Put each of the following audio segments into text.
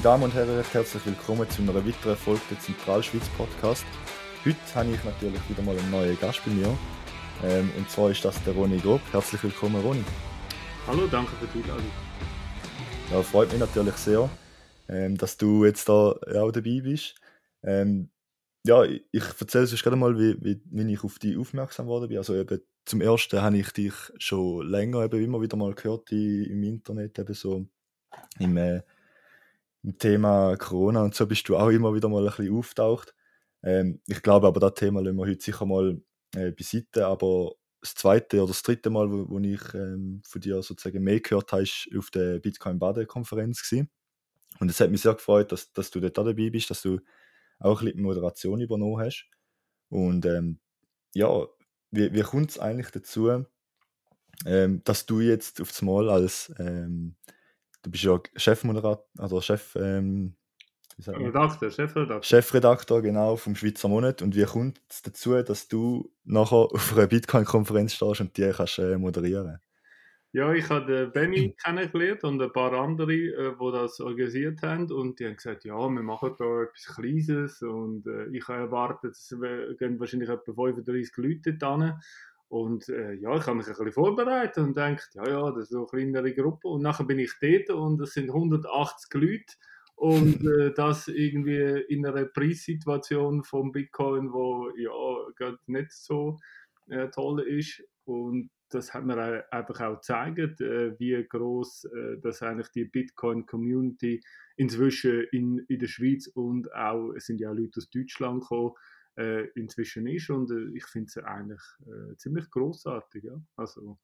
Meine Damen und Herren, recht herzlich willkommen zu einer weiteren Folge des Zentralschweiz Podcast. Heute habe ich natürlich wieder mal einen neuen Gast bei mir. Ähm, und zwar ist das der Ronny Grob. Herzlich willkommen, Ronny. Hallo, danke für die Einladung. Ja, freut mich natürlich sehr, ähm, dass du jetzt da auch dabei bist. Ähm, ja, ich, ich erzähle es gerade mal, wie, wie, wie ich auf dich aufmerksam geworden bin. Also eben, zum Ersten habe ich dich schon länger eben immer wieder mal gehört im Internet, eben so im, äh, im Thema Corona und so bist du auch immer wieder mal ein bisschen auftaucht. Ähm, ich glaube aber, das Thema lassen wir heute sicher mal äh, beiseite, aber das zweite oder das dritte Mal, wo, wo ich ähm, von dir sozusagen mehr gehört habe, ist auf der Bitcoin Bade Konferenz Und es hat mich sehr gefreut, dass, dass du dort dabei bist, dass du auch ein bisschen Moderation übernommen hast. Und ähm, ja, wie, wie kommt es eigentlich dazu, ähm, dass du jetzt aufs Mal als, ähm, du bist ja Chefmoderator, oder Chef, ähm, Redakteur, Chefredakteur. Chefredakteur, genau, vom Schweizer Monat. Und wie kommt es dazu, dass du nachher auf einer Bitcoin-Konferenz stehst und die kannst äh, moderieren? Ja, ich habe Benny kennengelernt und ein paar andere, äh, die das organisiert haben. Und die haben gesagt, ja, wir machen da etwas Kleines. Und äh, ich habe erwartet, es gehen wahrscheinlich etwa 35 Leute da Und äh, ja, ich habe mich ein bisschen vorbereitet und gedacht, ja, ja, das ist so eine kleinere Gruppe. Und nachher bin ich dort und es sind 180 Leute. Und äh, das irgendwie in einer Preissituation vom Bitcoin, wo ja gerade nicht so äh, toll ist. Und das hat mir einfach auch gezeigt, äh, wie groß äh, das eigentlich die Bitcoin-Community inzwischen in, in der Schweiz und auch, es sind ja Leute aus Deutschland gekommen, äh, inzwischen ist. Und äh, ich finde es eigentlich äh, ziemlich großartig. Ja? Also,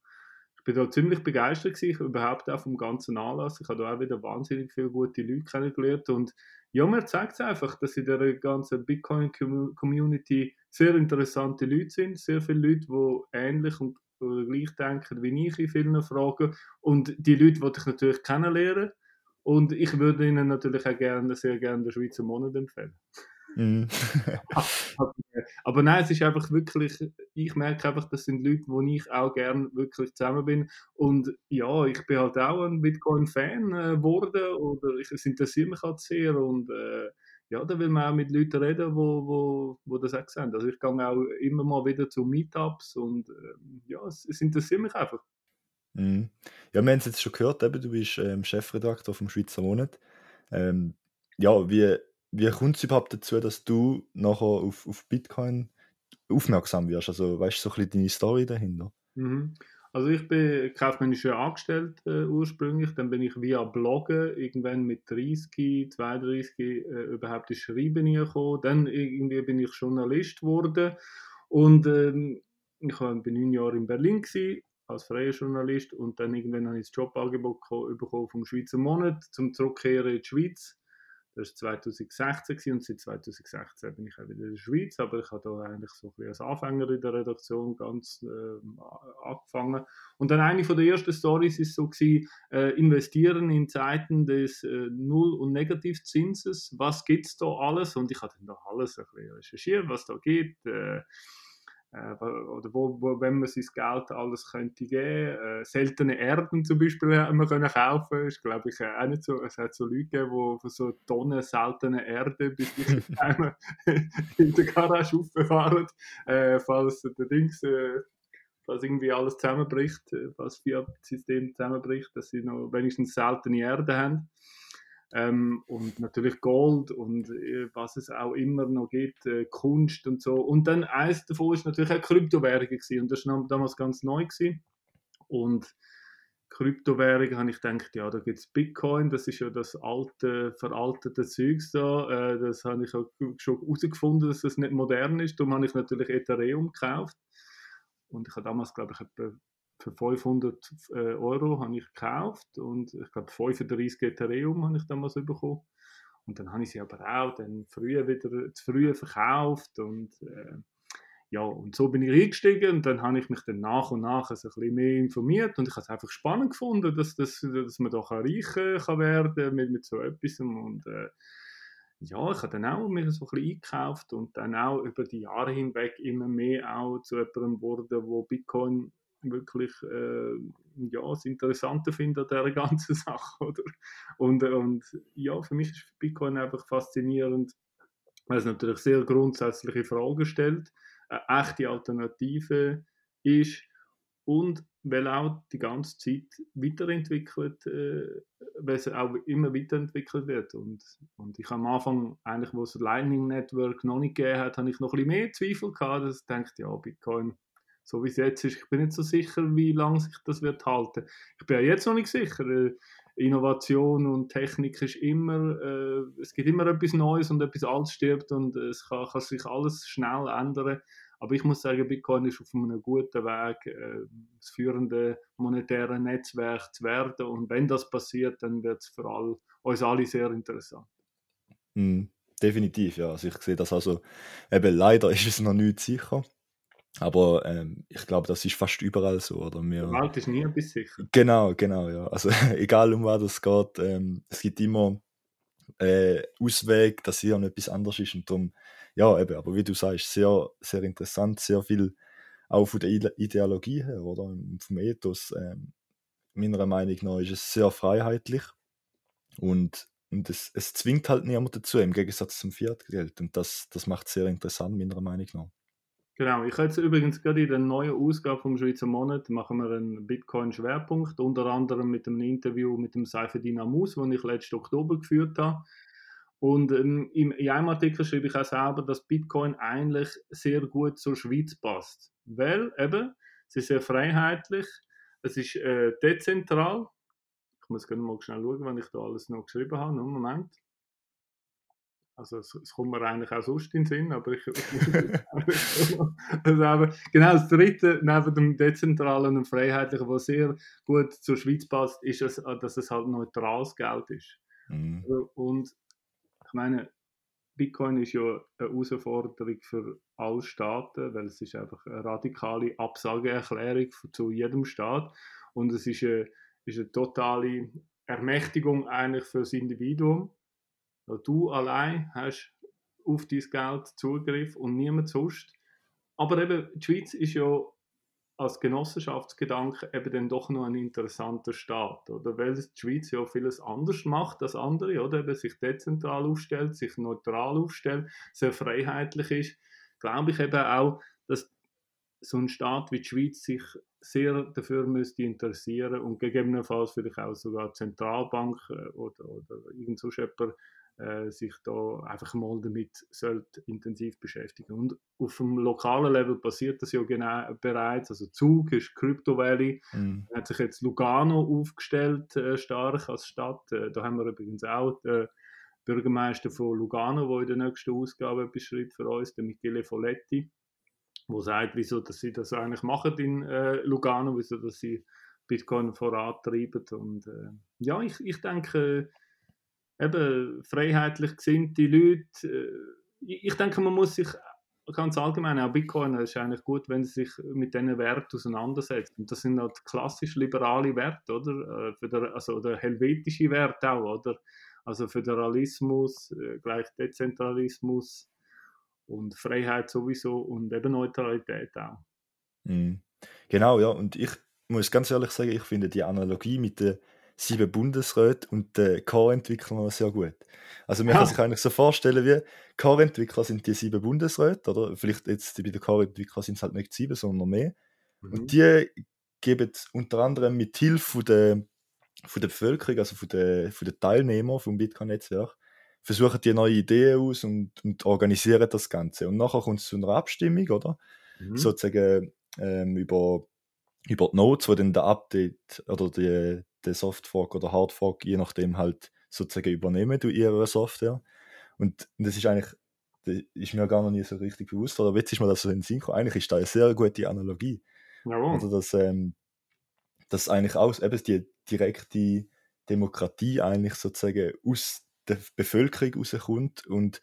bin da ziemlich begeistert gewesen, überhaupt auch vom ganzen Anlass. Ich habe da auch wieder wahnsinnig viele gute Leute kennengelernt und ja, mir zeigt es einfach, dass in der ganzen Bitcoin-Community sehr interessante Leute sind, sehr viele Leute, die ähnlich und oder gleich denken wie ich in vielen Fragen und die Leute wollte ich natürlich kennenlernen und ich würde ihnen natürlich auch gerne, sehr gerne den Schweizer Monat empfehlen. Mm. Aber nein, es ist einfach wirklich, ich merke einfach, das sind Leute, wo ich auch gerne wirklich zusammen bin. Und ja, ich bin halt auch ein Bitcoin-Fan äh, geworden oder ich, es interessiert mich halt sehr und äh, ja, da will man auch mit Leuten reden, wo, wo, wo das auch sehen. Also ich gehe auch immer mal wieder zu Meetups und äh, ja, es, es, interessiert mich einfach. Mhm. Ja, wir haben es jetzt schon gehört, eben, du bist ähm, Chefredakteur vom Schweizer Monat. Ähm, ja, wie, wie kommt es überhaupt dazu, dass du nachher auf, auf Bitcoin aufmerksam wirst? Also, weißt du so ein bisschen deine Story dahinter? Mhm. Also, ich bin kaufmännischer angestellt äh, ursprünglich, dann bin ich via Bloggen irgendwann mit 30, 32 äh, überhaupt ins Schreiben gekommen. Dann irgendwie bin ich Journalist geworden und ähm, ich war neun Jahre in Berlin gewesen, als freier Journalist und dann irgendwann habe ich das Jobangebot bekommen vom Schweizer Monat zum Zurückkehren in die Schweiz das war 2016 und seit 2016 bin ich auch wieder in der Schweiz, aber ich habe da eigentlich so ein als Anfänger in der Redaktion ganz äh, angefangen. Und dann eine von der ersten Stories ist so gewesen, äh, investieren in Zeiten des äh, Null- und Negativzinses. Was gibt es da alles? Und ich habe dann da alles ein bisschen recherchiert, was da gibt. Äh, oder wo, wo, wenn man sein Geld alles könnte geben. Äh, seltene Erden zum Beispiel haben können kaufen. Ist glaube ich auch nicht so. Es hat so Leute gegeben, die so Tonnen seltene Erde bis in der Garage aufbewahren, äh, falls der Dings äh, falls irgendwie alles zusammenbricht, äh, falls das Fiat-System zusammenbricht, dass sie noch wenigstens seltene Erde haben. Ähm, und natürlich Gold und äh, was es auch immer noch gibt, äh, Kunst und so. Und dann eins davon ist natürlich auch Kryptowährungen gewesen. und das war damals ganz neu gewesen. Und Kryptowährungen habe ich gedacht, ja, da gibt es Bitcoin, das ist ja das alte, veraltete Zeugs da. Äh, das habe ich auch schon herausgefunden, dass das nicht modern ist. Darum habe ich natürlich Ethereum gekauft. Und ich habe damals, glaube ich, etwa für 500 äh, Euro habe ich gekauft und ich glaube 35 Ethereum habe ich damals bekommen. Und dann habe ich sie aber auch dann früher wieder zu früh verkauft und äh, ja, und so bin ich eingestiegen und dann habe ich mich dann nach und nach also ein bisschen mehr informiert und ich habe es einfach spannend gefunden, dass, dass, dass man da reich kann werden mit, mit so etwas und äh, ja, ich habe dann auch mir so ein bisschen eingekauft und dann auch über die Jahre hinweg immer mehr auch zu jemandem geworden, wo Bitcoin wirklich äh, ja, das Interessante finde an dieser ganzen Sache. Oder? Und, und ja, für mich ist Bitcoin einfach faszinierend, weil es natürlich sehr grundsätzliche Fragen stellt, eine echte Alternative ist und weil auch die ganze Zeit weiterentwickelt, äh, weil es auch immer weiterentwickelt wird. Und, und ich am Anfang, eigentlich, wo es Lightning Network noch nicht gegeben hat, habe ich noch ein bisschen mehr Zweifel gehabt, dass ich dachte, ja, Bitcoin, so wie es jetzt ist, ich bin nicht so sicher, wie lange sich das wird halten. Ich bin ja jetzt noch nicht sicher. Äh, Innovation und Technik ist immer, äh, es gibt immer etwas Neues und etwas Altes stirbt und es kann, kann sich alles schnell ändern. Aber ich muss sagen, Bitcoin ist auf einem guten Weg, äh, das führende monetäre Netzwerk zu werden. Und wenn das passiert, dann wird es für all, uns alle sehr interessant. Mm, definitiv, ja. Also ich sehe das also, eben leider ist es noch nicht sicher. Aber ähm, ich glaube, das ist fast überall so. Oder? Wir, Welt ist nie etwas sicher. Genau, genau, ja. Also egal um was es geht, ähm, es gibt immer äh, Ausweg, dass hier noch etwas anderes ist. Und darum, ja, eben, aber wie du sagst, sehr, sehr interessant, sehr viel auch von der Ideologie her, oder? Vom Ethos. Ähm, meiner Meinung nach ist es sehr freiheitlich und, und es, es zwingt halt niemand dazu, im Gegensatz zum Fiat-Geld. Und das, das macht es sehr interessant, meiner Meinung nach. Genau, ich habe jetzt übrigens gerade in der neuen Ausgabe vom Schweizer Monat machen wir einen Bitcoin-Schwerpunkt, unter anderem mit einem Interview mit dem Seifedin Amus, das ich letzten Oktober geführt habe. Und ähm, in einem Artikel schreibe ich auch selber, dass Bitcoin eigentlich sehr gut zur Schweiz passt. Weil eben, es ist sehr freiheitlich, es ist äh, dezentral. Ich muss gerne mal schnell schauen, wenn ich da alles noch geschrieben habe. Einen Moment. Also es, es, kommt mir eigentlich auch sonst in den Sinn, aber ich, also aber, genau das dritte neben dem dezentralen und freiheitlichen, was sehr gut zur Schweiz passt, ist, es, dass es halt neutrales Geld ist. Mhm. Also, und ich meine, Bitcoin ist ja eine Herausforderung für alle Staaten, weil es ist einfach eine radikale Absageerklärung zu jedem Staat und es ist eine, ist eine totale Ermächtigung eigentlich für das Individuum Du allein hast auf dein Geld Zugriff und niemand sonst. Aber eben, die Schweiz ist ja als Genossenschaftsgedanke eben dann doch noch ein interessanter Staat, oder? Weil die Schweiz ja vieles anders macht als andere, oder? Eben sich dezentral aufstellt, sich neutral aufstellt, sehr freiheitlich ist. Glaube ich eben auch, dass so ein Staat wie die Schweiz sich sehr dafür müsste interessieren und gegebenenfalls vielleicht auch sogar Zentralbank äh, oder, oder irgend so äh, sich da einfach mal damit sollte intensiv beschäftigen. Und auf dem lokalen Level passiert das ja genau bereits. Also Zug ist Crypto Valley, mhm. hat sich jetzt Lugano aufgestellt äh, stark als Stadt. Äh, da haben wir übrigens auch den Bürgermeister von Lugano, der in der nächsten Ausgabe beschreibt für uns, der Michele Folletti, wo sagt, wieso dass sie das eigentlich machen in äh, Lugano, wieso dass sie Bitcoin vorantreiben. Und äh, ja, ich, ich denke, eben freiheitlich gesinnte Leute. Äh, ich denke, man muss sich ganz allgemein, auch Bitcoin ist eigentlich gut, wenn sie sich mit diesen Werten auseinandersetzt. Und das sind halt klassisch liberale Werte, oder? Äh, also der helvetische Wert auch, oder? Also Föderalismus, äh, gleich Dezentralismus und Freiheit sowieso und eben Neutralität auch. Mhm. Genau, ja. Und ich muss ganz ehrlich sagen, ich finde die Analogie mit der sieben Bundesräte und der Core-Entwickler sehr gut. Also man ja. kann sich eigentlich so vorstellen, wie Core-Entwickler sind die sieben Bundesräte, oder vielleicht jetzt bei den Core-Entwicklern sind es halt nicht sieben, sondern mehr. Mhm. Und die geben unter anderem mit Hilfe der, von der Bevölkerung, also von den, von den Teilnehmern vom Bitcoin-Netzwerk, versuchen die neue Ideen aus und, und organisieren das Ganze. Und nachher kommt es zu einer Abstimmung, oder? Mhm. Sozusagen ähm, über, über die Notes, wo dann der Update oder die, den Softfork oder Hardfork, je nachdem halt sozusagen übernehmen durch ihre Software. Und das ist eigentlich, das ist mir gar noch nie so richtig bewusst, oder jetzt ist mir das so in den Sinn gekommen. Eigentlich ist da eine sehr gute Analogie. Jawohl. Also, dass, ähm, dass eigentlich aus, eben die direkte Demokratie eigentlich sozusagen aus der Bevölkerung rauskommt und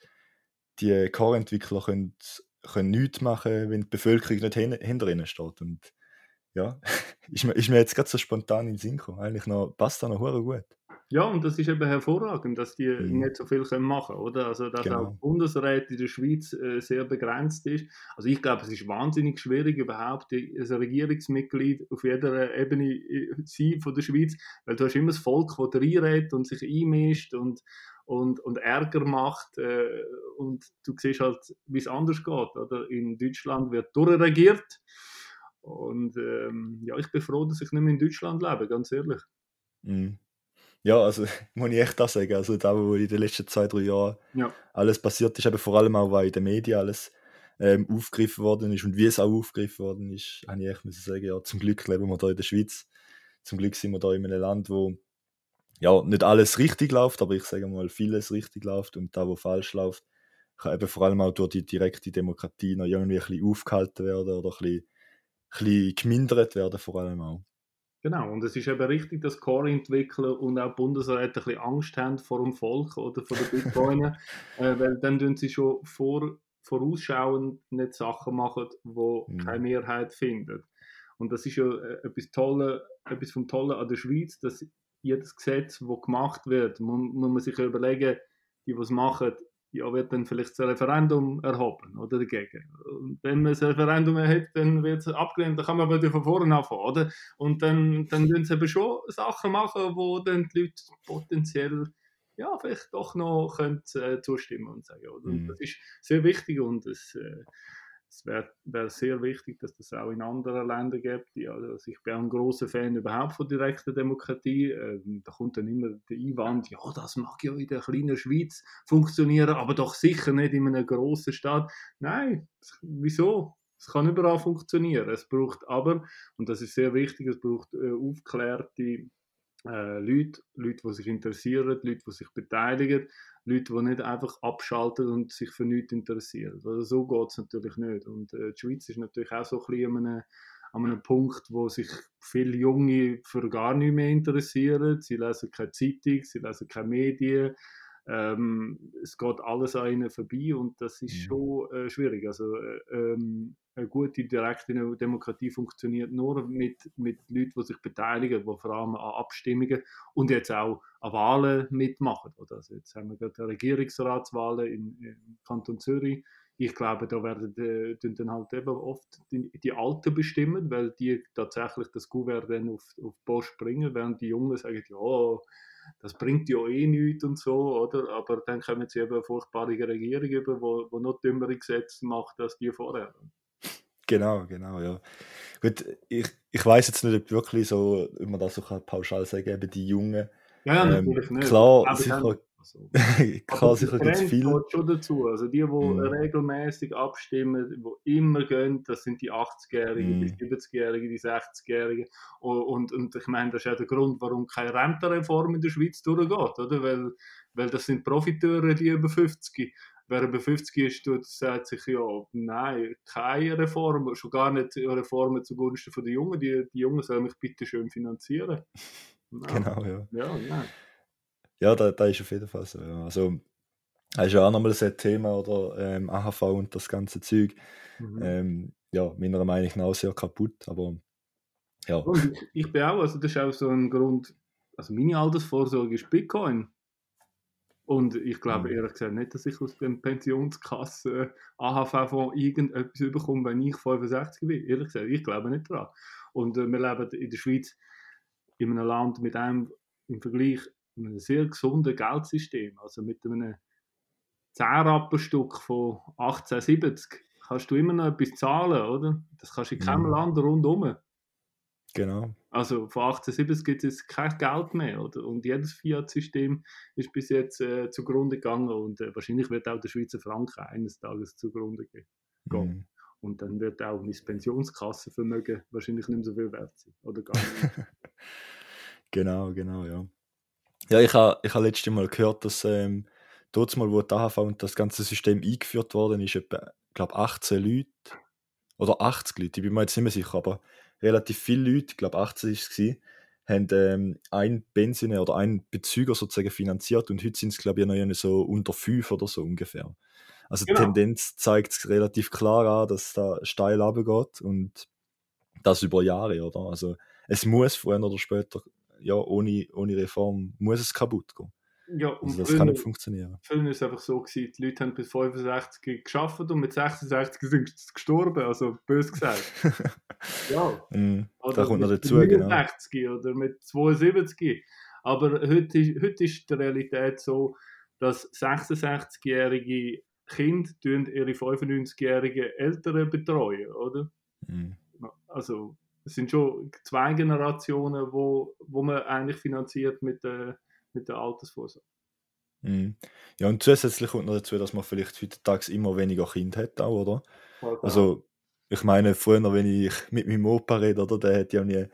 die Core-Entwickler können, können nichts machen, wenn die Bevölkerung nicht hinter ihnen steht. Und ja, ist mir, ist mir jetzt gerade so spontan in den Sinn gekommen. Eigentlich noch, passt da noch gut. Ja, und das ist eben hervorragend, dass die mhm. nicht so viel machen können, oder? Also, dass genau. auch Bundesrat in der Schweiz äh, sehr begrenzt ist. Also, ich glaube, es ist wahnsinnig schwierig, überhaupt als Regierungsmitglied auf jeder Ebene zu sein von der Schweiz, weil du hast immer das Volk, das reinredet und sich einmischt und, und, und Ärger macht. Äh, und du siehst halt, wie es anders geht, oder? In Deutschland wird durchregiert. Und ähm, ja, ich bin froh, dass ich nicht mehr in Deutschland lebe, ganz ehrlich. Mhm. Ja, also muss ich echt das sagen. Also da, wo in den letzten zwei, drei Jahren ja. alles passiert ist, eben vor allem auch, weil in den Medien alles ähm, aufgegriffen worden ist und wie es auch aufgegriffen worden ist, habe ich echt müssen sagen, ja, zum Glück leben wir da in der Schweiz. Zum Glück sind wir da in einem Land, wo ja, nicht alles richtig läuft, aber ich sage mal, vieles richtig läuft und da, wo falsch läuft, kann eben vor allem auch durch die direkte Demokratie noch irgendwie ein bisschen aufgehalten werden oder ein bisschen, bisschen gemindert werden, vor allem auch. Genau, und es ist eben richtig, dass Core-Entwickler und auch Bundesräte ein bisschen Angst haben vor dem Volk oder vor den Bitcoinen, äh, weil dann tun sie schon vor, vorausschauend nicht Sachen machen, die mhm. keine Mehrheit finden. Und das ist ja äh, etwas, Tolle, etwas vom Tollen an der Schweiz, dass jedes Gesetz, das gemacht wird, muss, muss man sich überlegen, die, es machen, ja, wird dann vielleicht das Referendum erhoben oder dagegen. Und wenn man das Referendum erhebt, dann wird es abgelehnt, dann kann man wieder von vorne anfangen, oder? Und dann, dann würden sie eben schon Sachen machen, wo dann die Leute potenziell ja, vielleicht doch noch können, äh, zustimmen und sagen, oder? Und mhm. das ist sehr wichtig und es äh, es wäre wär sehr wichtig, dass das auch in anderen Ländern gibt. Also ich bin ein großer Fan überhaupt von direkter Demokratie. Ähm, da kommt dann immer der Einwand, ja, das mag ja in der kleinen Schweiz funktionieren, aber doch sicher nicht in einer großen Stadt. Nein, wieso? Es kann überall funktionieren. Es braucht aber, und das ist sehr wichtig, es braucht äh, aufgeklärte äh, Leute, Leute, die sich interessieren, Leute, die sich beteiligen, Leute, die nicht einfach abschalten und sich für nichts interessieren. Also so geht es natürlich nicht. Und äh, die Schweiz ist natürlich auch so ein bisschen an einem, an einem Punkt, wo sich viele Junge für gar nichts mehr interessieren. Sie lesen keine Zeitung, sie lesen keine Medien. Ähm, es geht alles an ihnen vorbei und das ist mhm. schon äh, schwierig. Also äh, ähm, eine gute direkte Demokratie funktioniert nur mit, mit Leuten, die sich beteiligen, die vor allem an Abstimmungen und jetzt auch an Wahlen mitmachen. Oder? Also jetzt haben wir gerade Regierungsratswahlen im, im Kanton Zürich. Ich glaube, da werden äh, dann halt eben oft die, die, Alten bestimmen, weil die tatsächlich das Gouverneur auf, auf Post bringen, während die Jungen sagen, ja, das bringt ja eh nichts und so, oder? Aber dann kommen sie eben eine furchtbare Regierung über, die, die noch dümmere Gesetze macht als die vorher. Genau, genau, ja. Gut, ich, ich weiß jetzt nicht, ob wirklich so, ob man das so kann pauschal sagen, eben die Jungen. Ja, ähm, natürlich nicht. Klar, sicher, also, klar, sicher gibt es viel. schon dazu. Also die, die mm. regelmäßig abstimmen, die immer gehen, das sind die 80-Jährigen, mm. die 70-Jährigen, die 60-Jährigen. Und, und ich meine, das ist ja der Grund, warum keine Rentenreform in der Schweiz durchgeht, oder? Weil, weil das sind Profiteure, die über 50 wer über 50 ist, tut, sagt sich ja, nein, keine Reform, schon gar nicht Reformen zugunsten der Jungen. Die, die Jungen sollen mich bitte schön finanzieren. Ja. Genau, ja. Ja, ja. Ja da, da ist auf jeden Fall so. Ja. Also, das ist ja auch nochmal ein Thema, oder ähm, AHV und das ganze Zeug. Mhm. Ähm, ja, meiner Meinung nach sehr kaputt, aber ja. ich, ich bin auch, also das ist auch so ein Grund, also meine Altersvorsorge ist Bitcoin. Und ich glaube mhm. ehrlich gesagt nicht, dass ich aus dem Pensionskasse AHV-Fonds irgendetwas bekomme, wenn ich 65 bin. Ehrlich gesagt, ich glaube nicht daran. Und äh, wir leben in der Schweiz in einem Land mit einem im Vergleich einem sehr gesunden Geldsystem. Also mit einem 10-Rappenstück von 1870 kannst du immer noch etwas zahlen, oder? Das kannst du in keinem mhm. Land rundherum. Genau. Also von 1870 gibt es kein Geld mehr. Oder? Und jedes Fiat-System ist bis jetzt äh, zugrunde gegangen und äh, wahrscheinlich wird auch der Schweizer Franken eines Tages zugrunde gehen. Mhm. Und dann wird auch mein Pensionskassenvermögen wahrscheinlich nicht mehr so viel wert sein. Oder gar nicht. genau, genau, ja. Ja, ich habe ich ha letztes Mal gehört, dass ähm, dort mal, wo die AHV und das ganze System eingeführt worden ist, etwa, glaube 18 Leute oder 80 Leute, ich bin mir jetzt nicht mehr sicher, aber relativ viele Leute, ich glaube 80 ist es, haben ähm, einen Benziner oder einen Bezüger sozusagen finanziert und heute sind es glaube ich noch so unter fünf oder so ungefähr. Also genau. die Tendenz zeigt es relativ klar an, dass da steil runtergeht und das über Jahre, oder? Also es muss früher oder später ja, ohne, ohne Reform muss es kaputt gehen. Ja, und Also das früher, kann nicht funktionieren. früher war es einfach so, gewesen, die Leute haben bis 65 geschafft und mit 66 sind sie gestorben, also bös gesagt. Ja. Mm, da Oder kommt noch mit dazu, genau. 69 oder mit 72. Aber heute ist, heute ist die Realität so, dass 66-jährige Kinder ihre 95-jährigen Eltern betreuen, oder? Mm. Also es sind schon zwei Generationen, wo, wo man eigentlich finanziert mit der, mit der Altersvorsorge. Mm. Ja, und zusätzlich kommt noch dazu, dass man vielleicht heutzutage immer weniger Kinder hat, auch, oder? Also, ich meine, früher, wenn ich mit meinem Opa rede, oder, der hat ja nie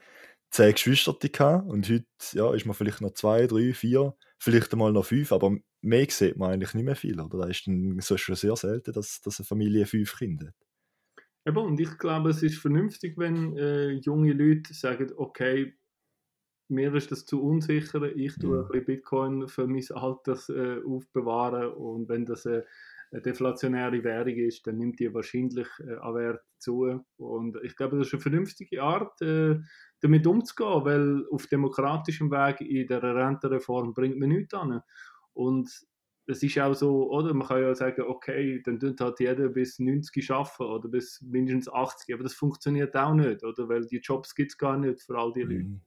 zehn Geschwister gehabt und heute ja, ist man vielleicht noch zwei, drei, vier, vielleicht einmal noch fünf, aber mehr sieht man eigentlich nicht mehr viel, oder? Da ist dann so schon sehr selten, dass, dass eine Familie fünf Kinder hat. Eben, und ich glaube, es ist vernünftig, wenn äh, junge Leute sagen, okay, mir ist das zu unsicher, ich tue Mhm. ein bisschen Bitcoin für mein Alters äh, aufbewahren und wenn das eine deflationäre Währung ist, dann nimmt die wahrscheinlich äh, an Wert zu. Und ich glaube, das ist eine vernünftige Art, äh, damit umzugehen, weil auf demokratischem Weg in der Rentenreform bringt man nichts an. Und es ist auch so, oder? Man kann ja sagen, okay, dann tut halt jeder bis 90 arbeiten oder bis mindestens 80, aber das funktioniert auch nicht, oder? Weil die Jobs gibt es gar nicht für all die Leute. Mhm.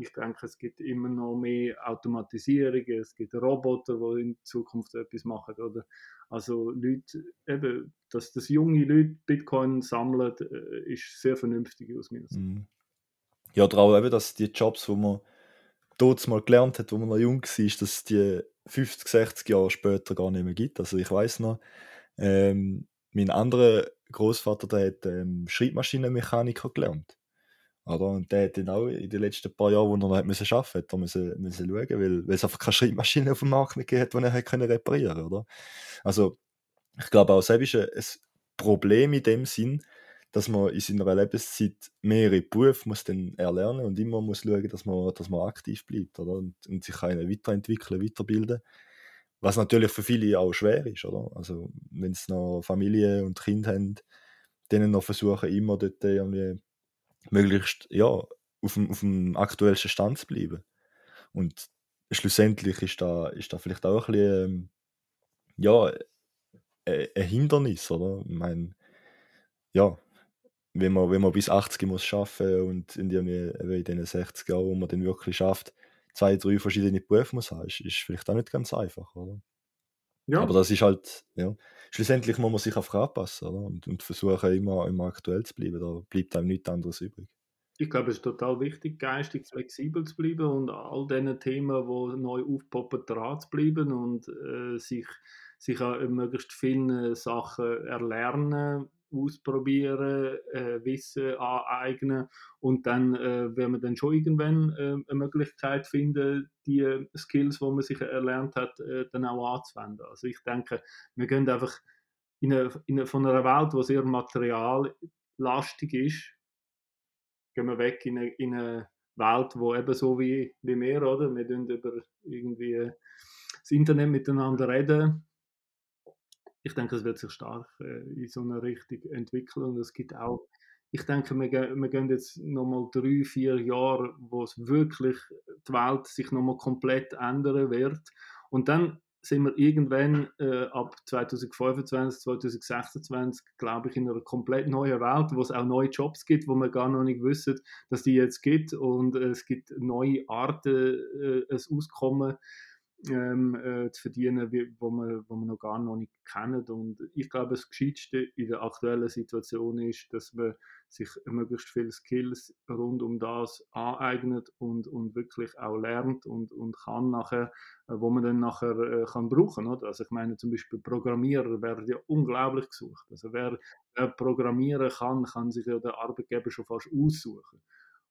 Ich denke, es gibt immer noch mehr Automatisierung, es gibt Roboter, die in Zukunft etwas machen, oder? Also Leute, eben, dass das junge Leute Bitcoin sammeln, äh, ist sehr vernünftig aus meiner Sicht. Mhm. Ja, auch eben, dass die Jobs, wo man dort mal gelernt hat, wo man noch jung war, dass die 50, 60 Jahre später gar nicht mehr gibt. Also ich weiß noch, ähm, mein anderer Großvater, der hat ähm, Schreibmaschinenmechaniker gelernt. Oder? Und der hat dann auch in den letzten paar Jahren, wo er noch arbeiten musste, müssen, müssen schauen, weil, weil es einfach keine Schreibmaschine auf dem Markt mehr gegeben hat, die er hat können reparieren oder? Also ich glaube auch selbst ist ein Problem in dem Sinn, dass man in seiner Lebenszeit mehrere Berufe muss dann erlernen und immer muss schauen, dass man, dass man aktiv bleibt oder? Und, und sich kann weiterentwickeln, weiterbilden. Was natürlich für viele auch schwer ist, oder? Also wenn sie noch Familie und Kind haben, denen noch versuchen, immer dort irgendwie möglichst ja, auf, dem, auf dem aktuellsten Stand zu bleiben. Und schlussendlich ist da, ist da vielleicht auch ein bisschen, ähm, ja, ein, ein Hindernis, oder? Ich meine, ja, wenn man, wenn man bis 80 muss arbeiten und in, die, eben in den 60 Jahren, wo man dann wirklich schafft, zwei, drei verschiedene Berufe muss haben, ist, ist vielleicht auch nicht ganz einfach, oder? Ja, Aber das ist halt, ja, schlussendlich muss man sich einfach anpassen, oder? Und, und versuchen, immer, immer aktuell zu bleiben. Da bleibt einem nichts anderes übrig. ich glaube, es ist total wichtig, geistig flexibel zu bleiben und all diesen Themen, die neu aufpoppen, dran zu bleiben und äh, sich, sich an möglichst vielen Sachen erlernen, ausprobieren, äh, Wissen aneignen und dann äh, werden wir dann schon irgendwann äh, eine Möglichkeit finden, die Skills, die man sich erlernt hat, äh, dann auch anzuwenden. Also ich denke, wir gehen einfach in eine, in eine, von einer Welt, die sehr materiallastig ist, gehen wir weg in eine, in eine Welt, wo eben so wie, wie wir, oder? Wir reden über irgendwie das Internet miteinander reden. Ich denke, es wird sich stark äh, in so eine Richtung entwickeln. Und es gibt auch, ich denke, wir, wir gehen jetzt nochmal drei, vier Jahre, wo es wirklich die Welt sich nochmal komplett ändern wird. Und dann sind wir irgendwann äh, ab 2025, 2026, glaube ich, in einer komplett neuen Welt, wo es auch neue Jobs gibt, wo wir gar noch nicht wissen, dass die jetzt gibt. Und äh, es gibt neue Arten, äh, ein Auskommen ähm, äh, zu verdienen, wie, wo, man, wo man noch gar noch nicht kennt. Und ich glaube, das Gescheitste in der aktuellen Situation ist, dass man sich möglichst viele Skills rund um das aneignet und, und wirklich auch lernt und, und kann nachher, äh, wo man dann nachher äh, kann brauchen. Oder? Also ich meine zum Beispiel Programmierer werden ja unglaublich gesucht. Also wer, wer programmieren kann, kann sich ja der Arbeitgeber schon fast aussuchen.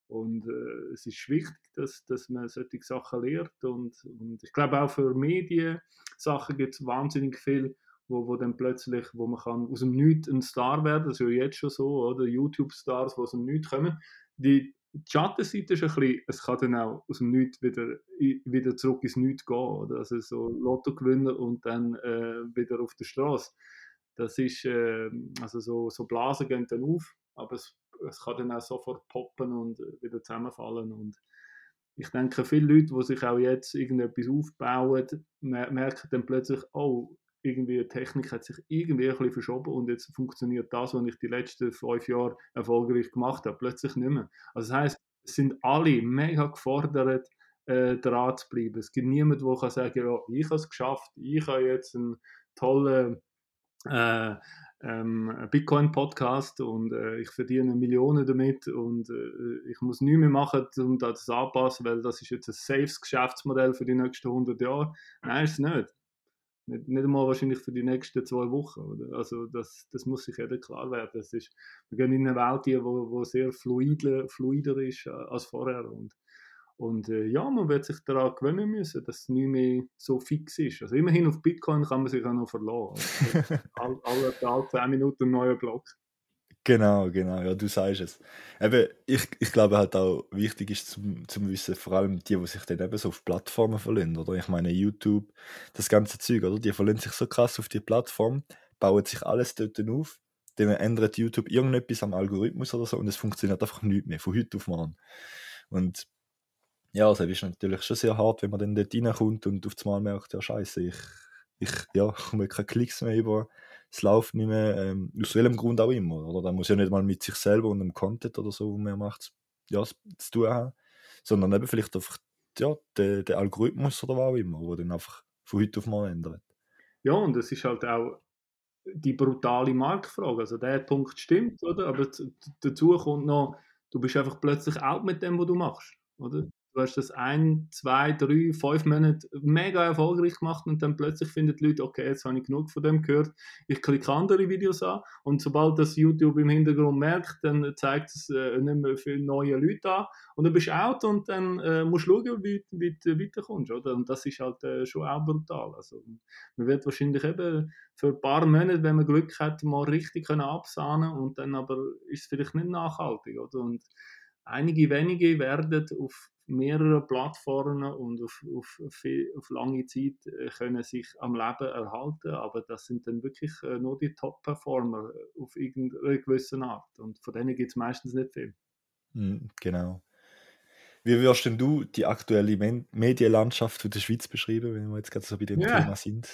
Und äh, es ist wichtig, dass, dass man solche Sachen lernt. Und, und ich glaube auch für Medien Sachen gibt es wahnsinnig viel, wo, wo dann plötzlich, wo man kann aus dem Nichts ein Star werden, das ist ja jetzt schon so, oder? YouTube-Stars, die aus dem Nichts kommen. Die Schattenseite ist ein bisschen, es kann dann auch aus dem Nichts wieder, wieder zurück ins Nichts gehen, oder? Also so Lotto gewinnen und dann äh, wieder auf der Straße. Das ist, äh, also so, so Blasen gehen dann auf, aber es, es kann dann auch sofort poppen und wieder zusammenfallen und ich denke, viele Leute, die sich auch jetzt irgendetwas aufbauen, merken dann plötzlich, oh, irgendwie die Technik hat sich irgendwie ein bisschen verschoben und jetzt funktioniert das, was ich die letzten fünf Jahre erfolgreich gemacht habe, plötzlich nicht mehr. Also das heißt, es sind alle mega gefordert, äh, dran zu bleiben. Es gibt niemanden, der kann sagen, ja, ich habe es geschafft, ich habe jetzt einen tollen äh, ähm, Bitcoin-Podcast und äh, ich verdiene Millionen damit und äh, ich muss nichts mehr machen, um das anzupassen, weil das ist jetzt ein safes Geschäftsmodell für die nächsten 100 Jahre. Nein, ist es nicht. Nicht, nicht einmal wahrscheinlich für die nächsten zwei Wochen. Oder? Also das, das muss sich jeder klar werden. Das ist, wir gehen in eine Welt, die wo, wo sehr fluider, fluider ist äh, als vorher. Und, und äh, ja, man wird sich daran gewöhnen müssen, dass es nicht mehr so fix ist. Also immerhin auf Bitcoin kann man sich auch noch verlassen. Also, alle, alle, alle 10 Minuten ein neuer Block. Genau, genau, ja, du sagst es. Eben, ich, ich glaube halt auch wichtig ist zum, zum Wissen, vor allem die, die sich dann eben so auf Plattformen verlieren, oder? Ich meine, YouTube, das ganze Zeug, oder? Die verlieren sich so krass auf die Plattform, bauen sich alles dort auf, dann ändert YouTube irgendetwas am Algorithmus oder so und es funktioniert einfach nicht mehr, von heute auf morgen. Und ja, also ist natürlich schon sehr hart, wenn man dann dort reinkommt und auf einmal merkt, ja, scheiße, ich, ich ja, komme keine Klicks mehr über es läuft nicht mehr, ähm, aus welchem Grund auch immer. Oder? Da muss ja nicht mal mit sich selber und dem Content oder so, wo man macht, ja, zu tun haben, sondern eben vielleicht einfach ja, der, der Algorithmus oder was auch immer, der dann einfach von heute auf morgen ändert. Ja, und es ist halt auch die brutale Marktfrage. Also der Punkt stimmt, oder? Aber dazu kommt noch, du bist einfach plötzlich out mit dem, was du machst, oder? Du hast das ein, zwei, drei, fünf Monate mega erfolgreich gemacht und dann plötzlich finden die Leute, okay, jetzt habe ich genug von dem gehört, ich klicke andere Videos an und sobald das YouTube im Hintergrund merkt, dann zeigt es äh, nicht mehr für neue Leute an und dann bist du out und dann äh, musst du schauen, wie, wie du weiterkommst, oder? Und das ist halt äh, schon auch brutal. Also man wird wahrscheinlich eben für ein paar Monate, wenn man Glück hat, mal richtig können absahnen und dann aber ist es vielleicht nicht nachhaltig, oder? Und einige wenige werden auf mehreren Plattformen und auf, auf, auf lange Zeit äh, können sich am Leben erhalten, aber das sind dann wirklich äh, nur die Top-Performer äh, auf irgendeine gewisse Art und von denen gibt es meistens nicht viel. Hm, genau. Wie würdest denn du die aktuelle Medienlandschaft der Schweiz beschreiben, wenn wir jetzt gerade so bei dem yeah. Thema sind?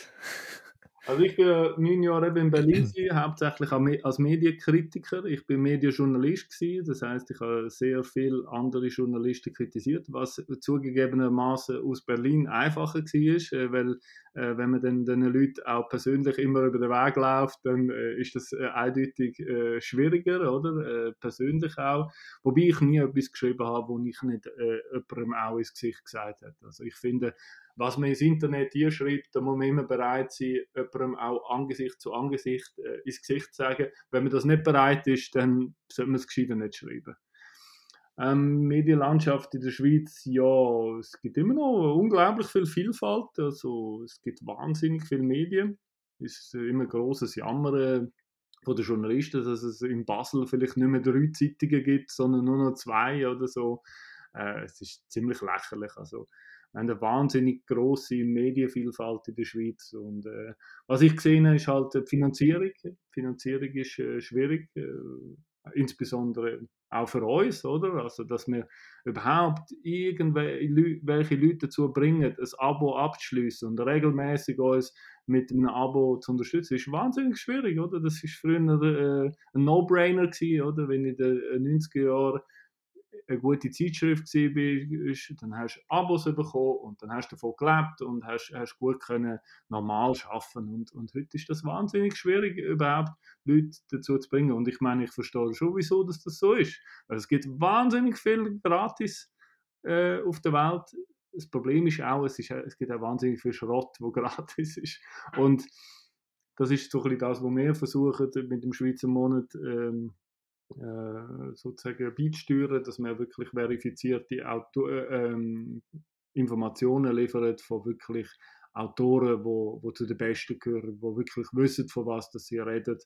Also ich bin neun Jahre in Berlin, hauptsächlich als Medienkritiker. Ich bin Medienjournalist gewesen, das heißt, ich habe sehr viele andere Journalisten kritisiert, was zugegebenermaßen aus Berlin einfacher war, äh, weil äh, wenn man dann den Leuten auch persönlich immer über den Weg läuft, dann äh, ist das eindeutig schwieriger, oder? persönlich auch. Wobei ich nie etwas geschrieben habe, wo ich nicht jemandem auch ins Gesicht gesagt habe. Also ich finde, was man ins Internet hier schreibt, da muss man immer bereit sein, jemandem auch Angesicht zu Angesicht äh, ins Gesicht zu sagen. Wenn man das nicht bereit ist, dann sollte man es gescheiter nicht schreiben. Ähm, Medienlandschaft in der Schweiz, ja, es gibt immer noch unglaublich viel Vielfalt. Also es gibt wahnsinnig viele Medien. Es ist immer großes Jammern von den Journalisten, dass es in Basel vielleicht nicht mehr drei Zeitungen gibt, sondern nur noch zwei oder so. Äh, es ist ziemlich lächerlich. Also eine wahnsinnig große Medienvielfalt in der Schweiz. Und äh, was ich gesehen habe, ist halt die Finanzierung. Die Finanzierung ist äh, schwierig, äh, insbesondere auch für uns, oder? Also, dass wir überhaupt irgendwelche Leute dazu bringen, ein Abo abzuschließen und regelmäßig uns mit einem Abo zu unterstützen, ist wahnsinnig schwierig, oder? Das ist früher äh, ein No-Brainer gewesen, oder? Wenn in den 90er Jahren eine gute Zeitschrift war, dann hast du Abos bekommen und dann hast du davon gelebt und hast, hast gut können normal arbeiten und, und heute ist das wahnsinnig schwierig, überhaupt Leute dazu zu bringen und ich meine, ich verstehe schon, wieso dass das so ist. Also es gibt wahnsinnig viel gratis äh, auf der Welt. Das Problem ist auch, es, ist, es gibt auch wahnsinnig viel Schrott, wo gratis ist und das ist so ein bisschen das, was wir versuchen mit dem Schweizer Monat ähm, äh, sozusagen beisteuern, dass man wirklich verifizierte Auto äh, ähm, Informationen liefert von wirklich Autoren, wo, wo zu den Besten gehören, wo wirklich wissen, von was das sie reden.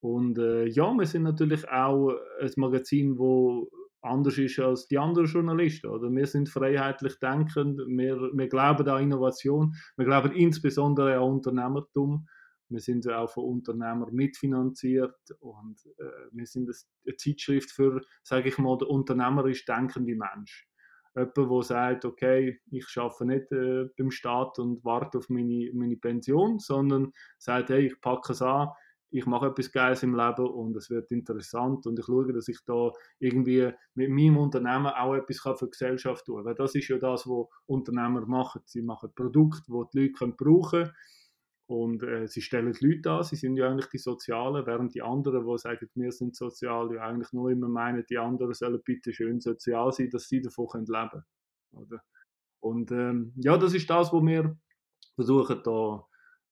Und äh, ja, wir sind natürlich auch ein Magazin, wo anders ist als die anderen Journalisten. Oder? Wir sind freiheitlich denkend, wir, wir glauben an Innovation, wir glauben insbesondere an Unternehmertum. Wir sind auch von Unternehmern mitfinanziert und äh, wir sind eine Zeitschrift für, sage ich mal, den unternehmerisch denkenden Mensch. jemand, der sagt, okay, ich arbeite nicht äh, beim Staat und warte auf meine, meine Pension, sondern sagt, hey, ich packe es an, ich mache etwas Geiles im Leben und es wird interessant und ich schaue, dass ich da irgendwie mit meinem Unternehmen auch etwas für die Gesellschaft tun kann. Weil das ist ja das, was Unternehmer machen. Sie machen Produkte, die die Leute können brauchen können und äh, sie stellen die Leute an, sie sind ja eigentlich die Sozialen, während die anderen, die sagen, wir sind sozial, ja eigentlich nur immer meinen, die anderen sollen bitte schön sozial sein, dass sie davon leben können. Und ähm, ja, das ist das, was wir versuchen da,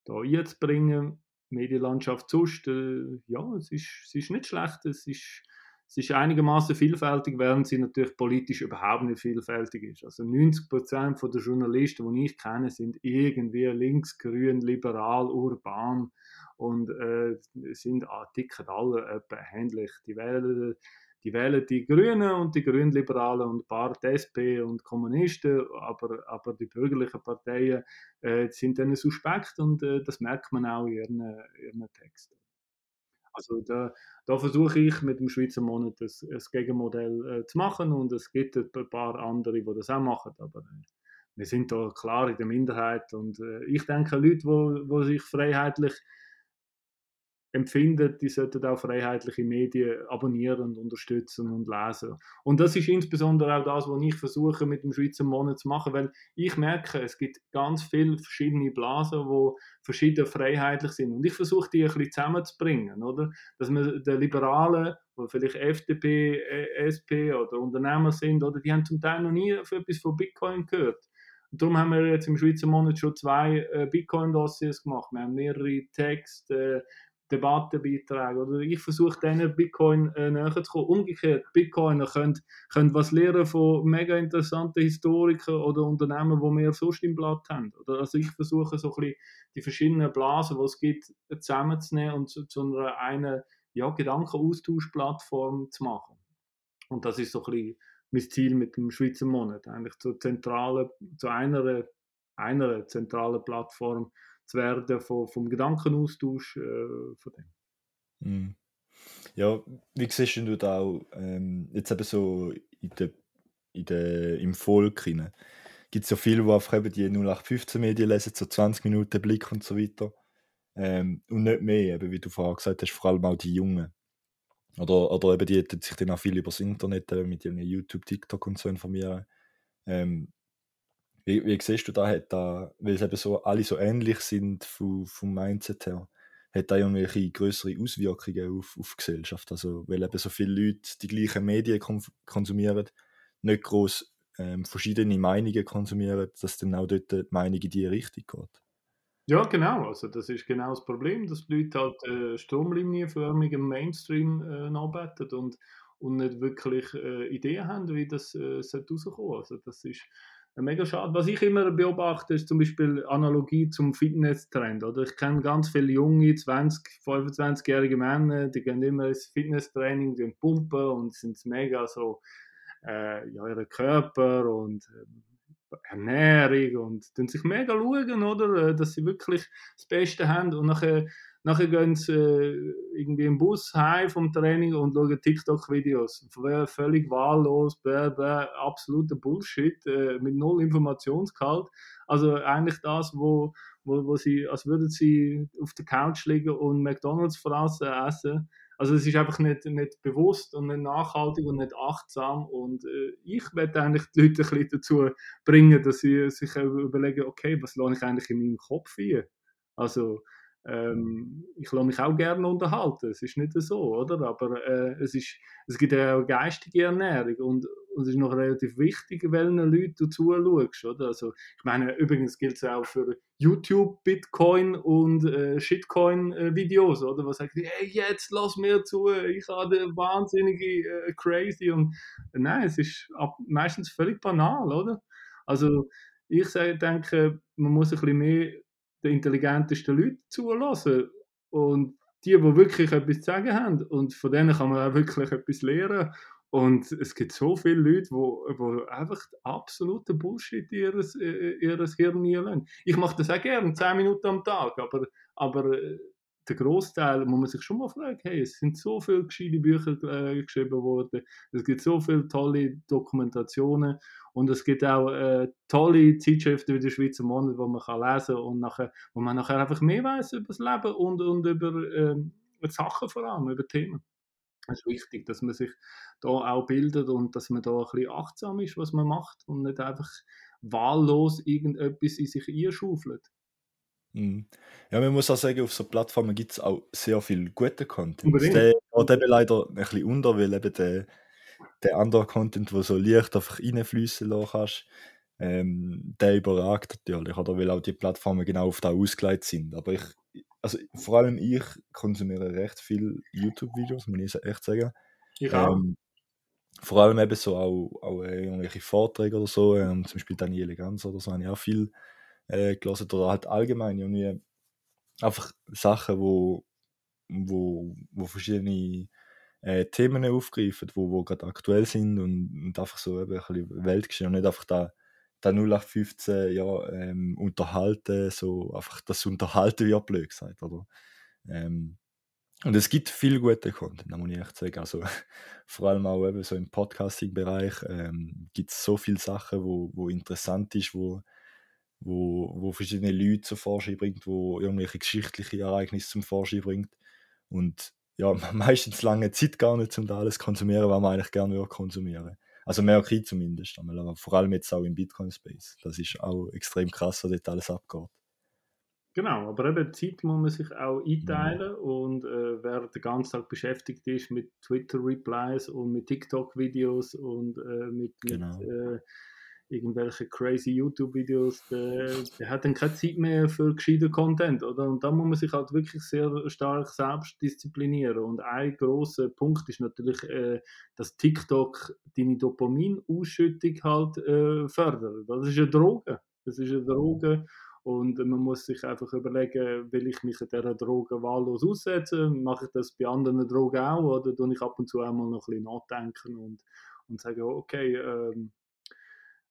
da einzubringen. Medienlandschaft sonst, äh, ja, es ist, es ist nicht schlecht, es ist, es ist einigermaßen vielfältig, während sie natürlich politisch überhaupt nicht vielfältig ist. Also 90 Prozent der Journalisten, die ich kenne, sind irgendwie links, grün, liberal, urban und äh, sind ticken alle ähnlich. Die wählen die wählen die Grünen und die Grünliberalen und ein paar die SP und Kommunisten, aber, aber die bürgerlichen Parteien äh, sind dann suspekt und äh, das merkt man auch in ihren, ihren Texten. Also da, da versuche ich mit dem Schweizer Monat das, das Gegenmodell äh, zu machen und es gibt ein paar andere, die das auch machen, aber äh, wir sind da klar in der Minderheit und äh, ich denke, Leute, die sich freiheitlich empfindet, die sollten auch freiheitliche Medien abonnieren, unterstützen und lesen. Und das ist insbesondere auch das, was ich versuche mit dem Schweizer Monat zu machen, weil ich merke, es gibt ganz viele verschiedene Blasen, wo verschieden freiheitlich sind. Und ich versuche die ein bisschen zusammenzubringen, oder? Dass man den Liberalen, die vielleicht FDP, äh, SP oder Unternehmer sind, oder die haben zum Teil noch nie für etwas von Bitcoin gehört. Und darum haben wir jetzt im Schweizer Monat schon zwei äh, Bitcoin-Dossiers gemacht. Wir haben mehrere Texte, äh, Debattenbeiträge. Oder ich versuche denen Bitcoin äh, näher zu kommen. Umgekehrt, Bitcoiner können, können was lernen von mega interessanten Historikern oder Unternehmen, die wir sonst im Blatt haben. Oder also ich versuche so ein bisschen die verschiedenen Blasen, die es gibt, zusammenzunehmen und zu, zu einer, einer ja, Gedankenaustauschplattform zu machen. Und das ist so ein bisschen mein Ziel mit dem Schweizer Monat, eigentlich zur zentralen, zu einer, einer zentralen Plattform zu werden vom, vom Gedankenaustausch äh, von dem. Mm. Ja, wie siehst du da auch ähm, jetzt eben so in der, in der, im Volk rein? Gibt es ja viele, die einfach eben die 0815 Medien lesen, so 20 Minuten Blick und so weiter. Ähm, und nicht mehr, eben, wie du vorher gesagt hast, vor allem auch die Jungen. Oder, oder eben die, die sich dann auch viel über das Internet mit ihren YouTube, TikTok und so informieren. Ähm, wie, wie siehst du da, hat da, weil es eben so alle so ähnlich sind vom, vom Mindset her, hat da irgendwelche größere Auswirkungen auf, auf die Gesellschaft? Also, weil eben so viele Leute die gleichen Medien konsumieren, nicht groß ähm, verschiedene Meinungen konsumieren, dass dann auch dort die Meinung in die Richtung geht. Ja, genau. Also das ist genau das Problem, dass die Leute halt äh, stromlinienförmig im Mainstream äh, arbeiten und, und nicht wirklich äh, Ideen haben, wie das äh, rauskommen Also das ist mega schade. Was ich immer beobachte, ist zum Beispiel Analogie zum Fitnesstrend. Oder ich kenne ganz viele junge, 20, 25-jährige Männer, die gehen immer ins Fitnesstraining, die pumpen und sind mega so, äh, ja, ihre Körper und äh, Ernährung und tun sich mega schauen, oder? Äh, dass sie wirklich das Beste haben und nachher Nachher gehen sie äh, irgendwie im Bus heim vom Training und schauen TikTok-Videos. Völlig wahllos, bäh, bäh, absoluter Bullshit, äh, mit null Informationsgehalt. Also eigentlich das, wo, wo, wo sie, als würden sie auf der Couch liegen und McDonalds fressen, essen. Also es ist einfach nicht, nicht bewusst und nicht nachhaltig und nicht achtsam. Und äh, ich werde eigentlich die Leute ein bisschen dazu bringen, dass sie sich überlegen, okay, was lasse ich eigentlich in meinem Kopf hier? Also ähm, ich lasse mich auch gerne unterhalten, es ist nicht so, oder? Aber äh, es, ist, es gibt ja auch geistige Ernährung und, und es ist noch relativ wichtig, welchen Leuten du zuschaust, oder? Also, ich meine, übrigens gilt es auch für YouTube, Bitcoin und äh, Shitcoin-Videos, oder? Was sagt, hey, jetzt lass mir zu, ich habe wahnsinnige äh, crazy und nein, es ist ab, meistens völlig banal, oder? Also, ich denke, man muss ein bisschen mehr den intelligentesten Leuten zulassen. Und die, die wirklich etwas zu sagen haben. Und von denen kann man auch wirklich etwas lernen. Und es gibt so viele Leute, die, einfach absoluten Bullshit ihres, ihres Hirn lassen. Ich mache das auch gerne, 10 Minuten am Tag, aber, aber äh, der Großteil muss man sich schon mal fragen, hey, es sind so viele gescheite Bücher äh, geschrieben worden, es gibt so viele tolle Dokumentationen Und es gibt auch äh, tolle Zeitschriften wie der Schweizer Monat, wo man kann lesen und nachher, wo man nachher einfach mehr weiß über das Leben und, und über ähm, Sachen vor allem, über Themen. Es ist wichtig, dass man sich da auch bildet und dass man da ein bisschen achtsam ist, was man macht und nicht einfach wahllos irgendetwas in sich einschaufelt. Mhm. Ja, man muss auch sagen, auf so Plattformen gibt es auch sehr viel guten Content. Der geht eben leider ein bisschen unter, weil eben der, der andere Content, der so leicht einfach reinfließen lassen kannst, ähm, der überragt natürlich, oder weil auch die Plattformen genau auf da ausgelegt sind. Aber ich, also vor allem ich konsumiere recht viel YouTube-Videos, muss ich echt sagen. Ich auch. Ähm, vor allem eben so auch, auch äh, irgendwelche Vorträge oder so, ähm, zum Beispiel Daniele Ganz oder so, habe ich auch viel äh, gelesen. Oder halt allgemein irgendwie einfach Sachen, wo, wo, wo verschiedene äh, Themen aufgreifen, wo, wo gerade aktuell sind und, und einfach so eben ein bisschen Weltgeschehen und nicht einfach da, da 0815 ja, ähm, unterhalten, so einfach das Unterhalten wird blöd gesagt, oder? Ähm, und es gibt viel gute Content, muss ich echt sagen. Also, vor allem auch eben so im Podcasting-Bereich ähm, gibt es so viele Sachen, wo, wo interessant ist, wo, wo, wo verschiedene Leute zum Vorschein bringt, wo irgendwelche geschichtliche Ereignisse zum Vorschein bringt. Und ja, meistens lange Zeit gar nicht, um da alles zu konsumieren, was man eigentlich gerne würde konsumieren. Also merke ich zumindest. Aber vor allem jetzt auch im Bitcoin-Space. Das ist auch extrem krass, was dort alles abgeht. Genau, aber eben Zeit muss man sich auch einteilen mhm. und äh, wer den ganzen Tag beschäftigt ist mit Twitter-Replies und mit TikTok-Videos und äh, mit, genau. mit äh, irgendwelchen crazy YouTube-Videos, der, der, hat dann keine Zeit mehr für gescheiten Content, oder? Und da muss man sich halt wirklich sehr stark selbst disziplinieren. Und ein großer Punkt ist natürlich, äh, dass TikTok deine Dopaminausschüttung halt äh, fördert. Das ist eine Droge. Das ist eine Droge. Und man muss sich einfach überlegen, will ich mich dieser Droge wahllos aussetzen? Mache ich das bei anderen Drogen auch? Oder tue ich ab und zu einmal noch ein bisschen nachdenken und, und sage, okay, ähm,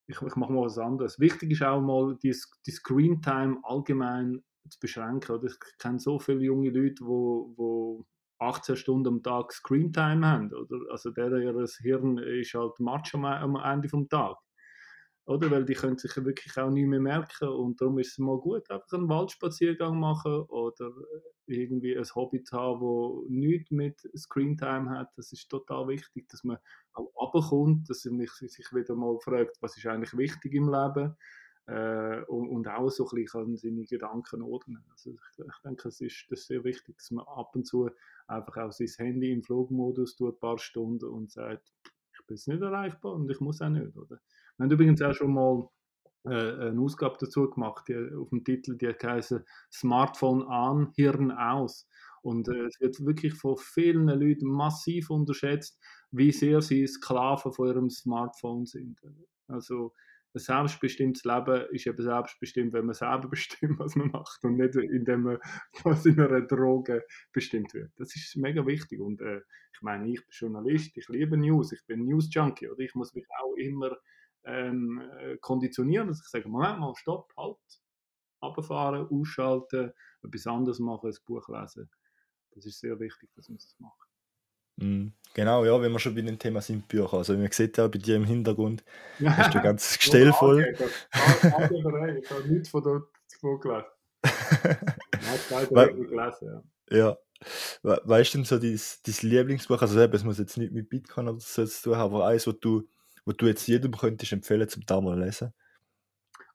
ich, ich mache mal was anderes. Wichtig ist auch mal, die, die Screen Time allgemein zu beschränken. Oder? Ich kenne so viele junge Leute, die wo, wo 18 Stunden am Tag Screen Time haben. Oder? Also der, ihr Hirn ist halt Matsch am Ende des Tages. Oder? Weil die können sich wirklich auch nicht mehr merken und darum ist es mal gut, einfach einen Waldspaziergang machen oder irgendwie ein Hobby zu haben, wo nichts mit Screentime hat. Das ist total wichtig, dass man auch runterkommt, dass man sich wieder mal fragt, was ist eigentlich wichtig im Leben äh, und, und, auch so ein bisschen seine Gedanken ordnen. Also ich, ich denke, es ist, das sehr wichtig, dass man ab und zu einfach auch sein Handy im Flugmodus tut, ein paar Stunden und sagt, ich bin nicht erreichbar und ich muss auch nicht, oder? Wir haben übrigens auch schon mal äh, eine Ausgabe dazu gemacht, die, auf dem Titel, die heißt Smartphone an, Hirn aus. Und äh, es wird wirklich von vielen Leuten massiv unterschätzt, wie sehr sie Sklaven von ihrem Smartphone sind. Also ein selbstbestimmtes Leben ist eben selbstbestimmt, wenn man selber bestimmt, was man macht und nicht indem man was in einer Droge bestimmt wird. Das ist mega wichtig und äh, ich meine, ich bin Journalist, ich liebe News, ich bin News-Junkie oder ich muss mich auch immer ähm, äh, konditionieren, dass ich sage, Moment mal, stopp, halt, runterfahren, ausschalten, etwas anderes machen, ein Buch lesen. Das ist sehr wichtig, dass man das macht. Mm, genau, ja, wenn wir schon bei dem Thema sind, Bücher. Also, man sieht ja bei dir im Hintergrund, hast du ganz Gestell voll. Ich habe nichts von dort vorgelesen. Ich habe gelesen, ja. Ja. Weißt du denn so dein, dein Lieblingsbuch? Also, es muss jetzt nicht mit Bitcoin oder so zu tun haben, aber eins, wo du wo du jetzt jedem könntest empfehlen zum da mal lesen?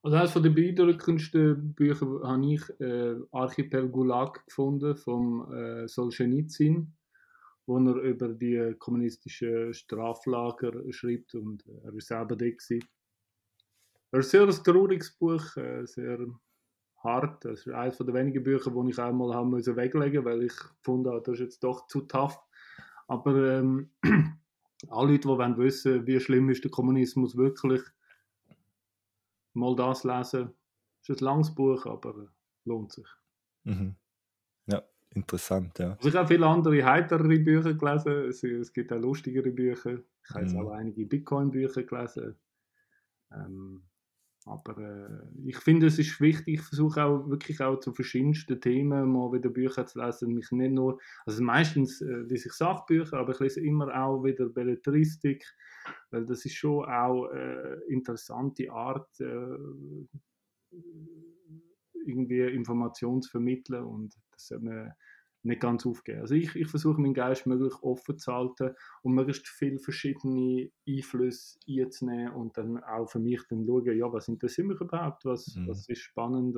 Also eines von den beeindruckendsten Büchern habe ich äh, Archipel Gulag gefunden vom äh, Solzhenitsyn, wo er über die kommunistischen Straflager schreibt und äh, er ist selber da gewesen. Ein sehr trauriges Buch, äh, sehr hart. Das ist eines der wenigen Bücher, die ich einmal haben müssen weglegen, weil ich fand, das ist jetzt doch zu tough. Aber ähm, alle Leute, die wollen wissen wie schlimm ist der Kommunismus wirklich, mal das lesen. Es ist ein langes Buch, aber lohnt sich. Mhm. Ja, interessant, ja. Also ich habe viele andere heiterere Bücher gelesen. Es, es gibt auch lustigere Bücher. Ich habe jetzt mhm. auch einige Bitcoin-Bücher gelesen. Ähm, aber äh, ich finde, es ist wichtig, ich versuche auch wirklich auch zu verschiedensten Themen mal wieder Bücher zu lesen. Mich nicht nur, also meistens äh, lese ich Sachbücher, aber ich lese immer auch wieder Belletristik, weil das ist schon auch äh, interessante Art, äh, irgendwie Informationen zu vermitteln und das hat mir nicht ganz aufgeben. Also ich, ich versuche meinen Geist möglichst offen zu halten und möglichst viele verschiedene Einflüsse einzunehmen und dann auch für mich dann schauen, ja, was interessiert mich überhaupt, was, mhm. was ist spannend.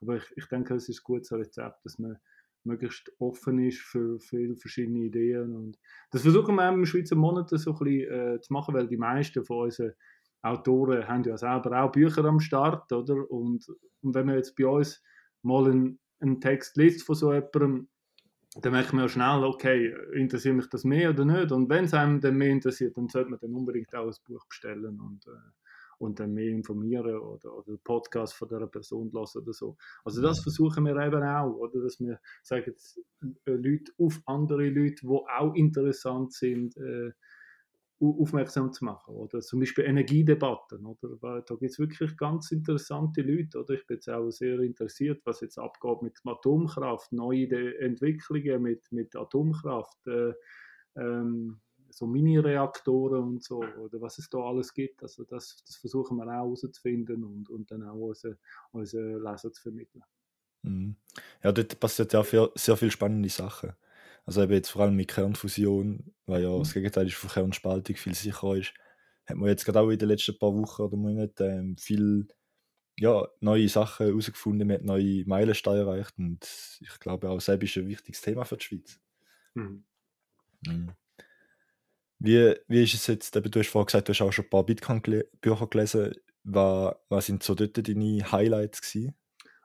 Aber ich, ich denke, es ist ein gutes Rezept, dass man möglichst offen ist für viele verschiedene Ideen und das versuchen wir im Schweizer Monat so ein bisschen äh, zu machen, weil die meisten von unseren Autoren haben ja selber auch Bücher am Start, oder? Und, und wenn man jetzt bei uns mal einen, einen Text liest von so jemandem, dann merkt man ja schnell, okay, interessiert mich das mehr oder nicht? Und wenn es einem dann mehr interessiert, dann sollte man dann unbedingt auch ein Buch bestellen und, äh, und dann mehr informieren oder, oder einen Podcast von dieser Person lassen oder so. Also das versuchen wir eben auch, oder? Dass wir sagen, äh, Leute auf andere Leute, die auch interessant sind, äh, aufmerksam zu machen. Oder zum Beispiel Energiedebatten. Oder? Weil da gibt es wirklich ganz interessante Leute. Oder? Ich bin jetzt auch sehr interessiert, was jetzt abgeht mit Atomkraft, neue Entwicklungen mit, mit Atomkraft, äh, ähm, so Mini-Reaktoren und so, oder was es da alles gibt. Also das, das versuchen wir auch herauszufinden und, und dann auch unsere, unsere Leser zu vermitteln. Mhm. Ja, dort passiert ja sehr, sehr viele spannende Sachen. Also eben jetzt vor allem mit Kernfusion, weil ja mhm. das Gegenteil ist von Kernspaltung viel sicherer ist, hat man jetzt gerade auch in den letzten paar Wochen oder Monaten ähm, viel ja, neue Sachen herausgefunden, man hat neue Meilensteine erreicht und ich glaube auch selbst ist ein wichtiges Thema für die Schweiz. Mhm. Mhm. Wie, wie ist es jetzt, du hast vorhin gesagt, du hast auch schon ein paar Bitcoin-Bücher gelesen, was, was sind so dort deine Highlights gewesen?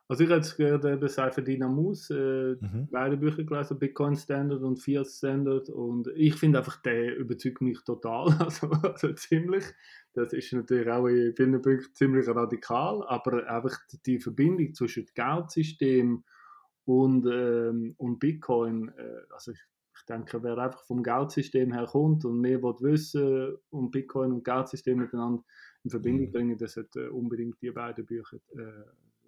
Also ich habe jetzt gerade eben Cypher Dynamus, äh, mhm. beide Bücher gelesen, Bitcoin Standard und Fiat Standard und ich finde einfach, der überzeugt mich total, also, also, ziemlich. Das ist natürlich auch in vielen Punkten ziemlich radikal, aber einfach die Verbindung zwischen Geldsystem und, ähm, und Bitcoin, äh, also ich, ich denke, wer einfach vom Geldsystem her kommt und mehr will wissen und Bitcoin und Geldsystem miteinander in Verbindung mhm. bringen, der sollte unbedingt die beiden Bücher äh,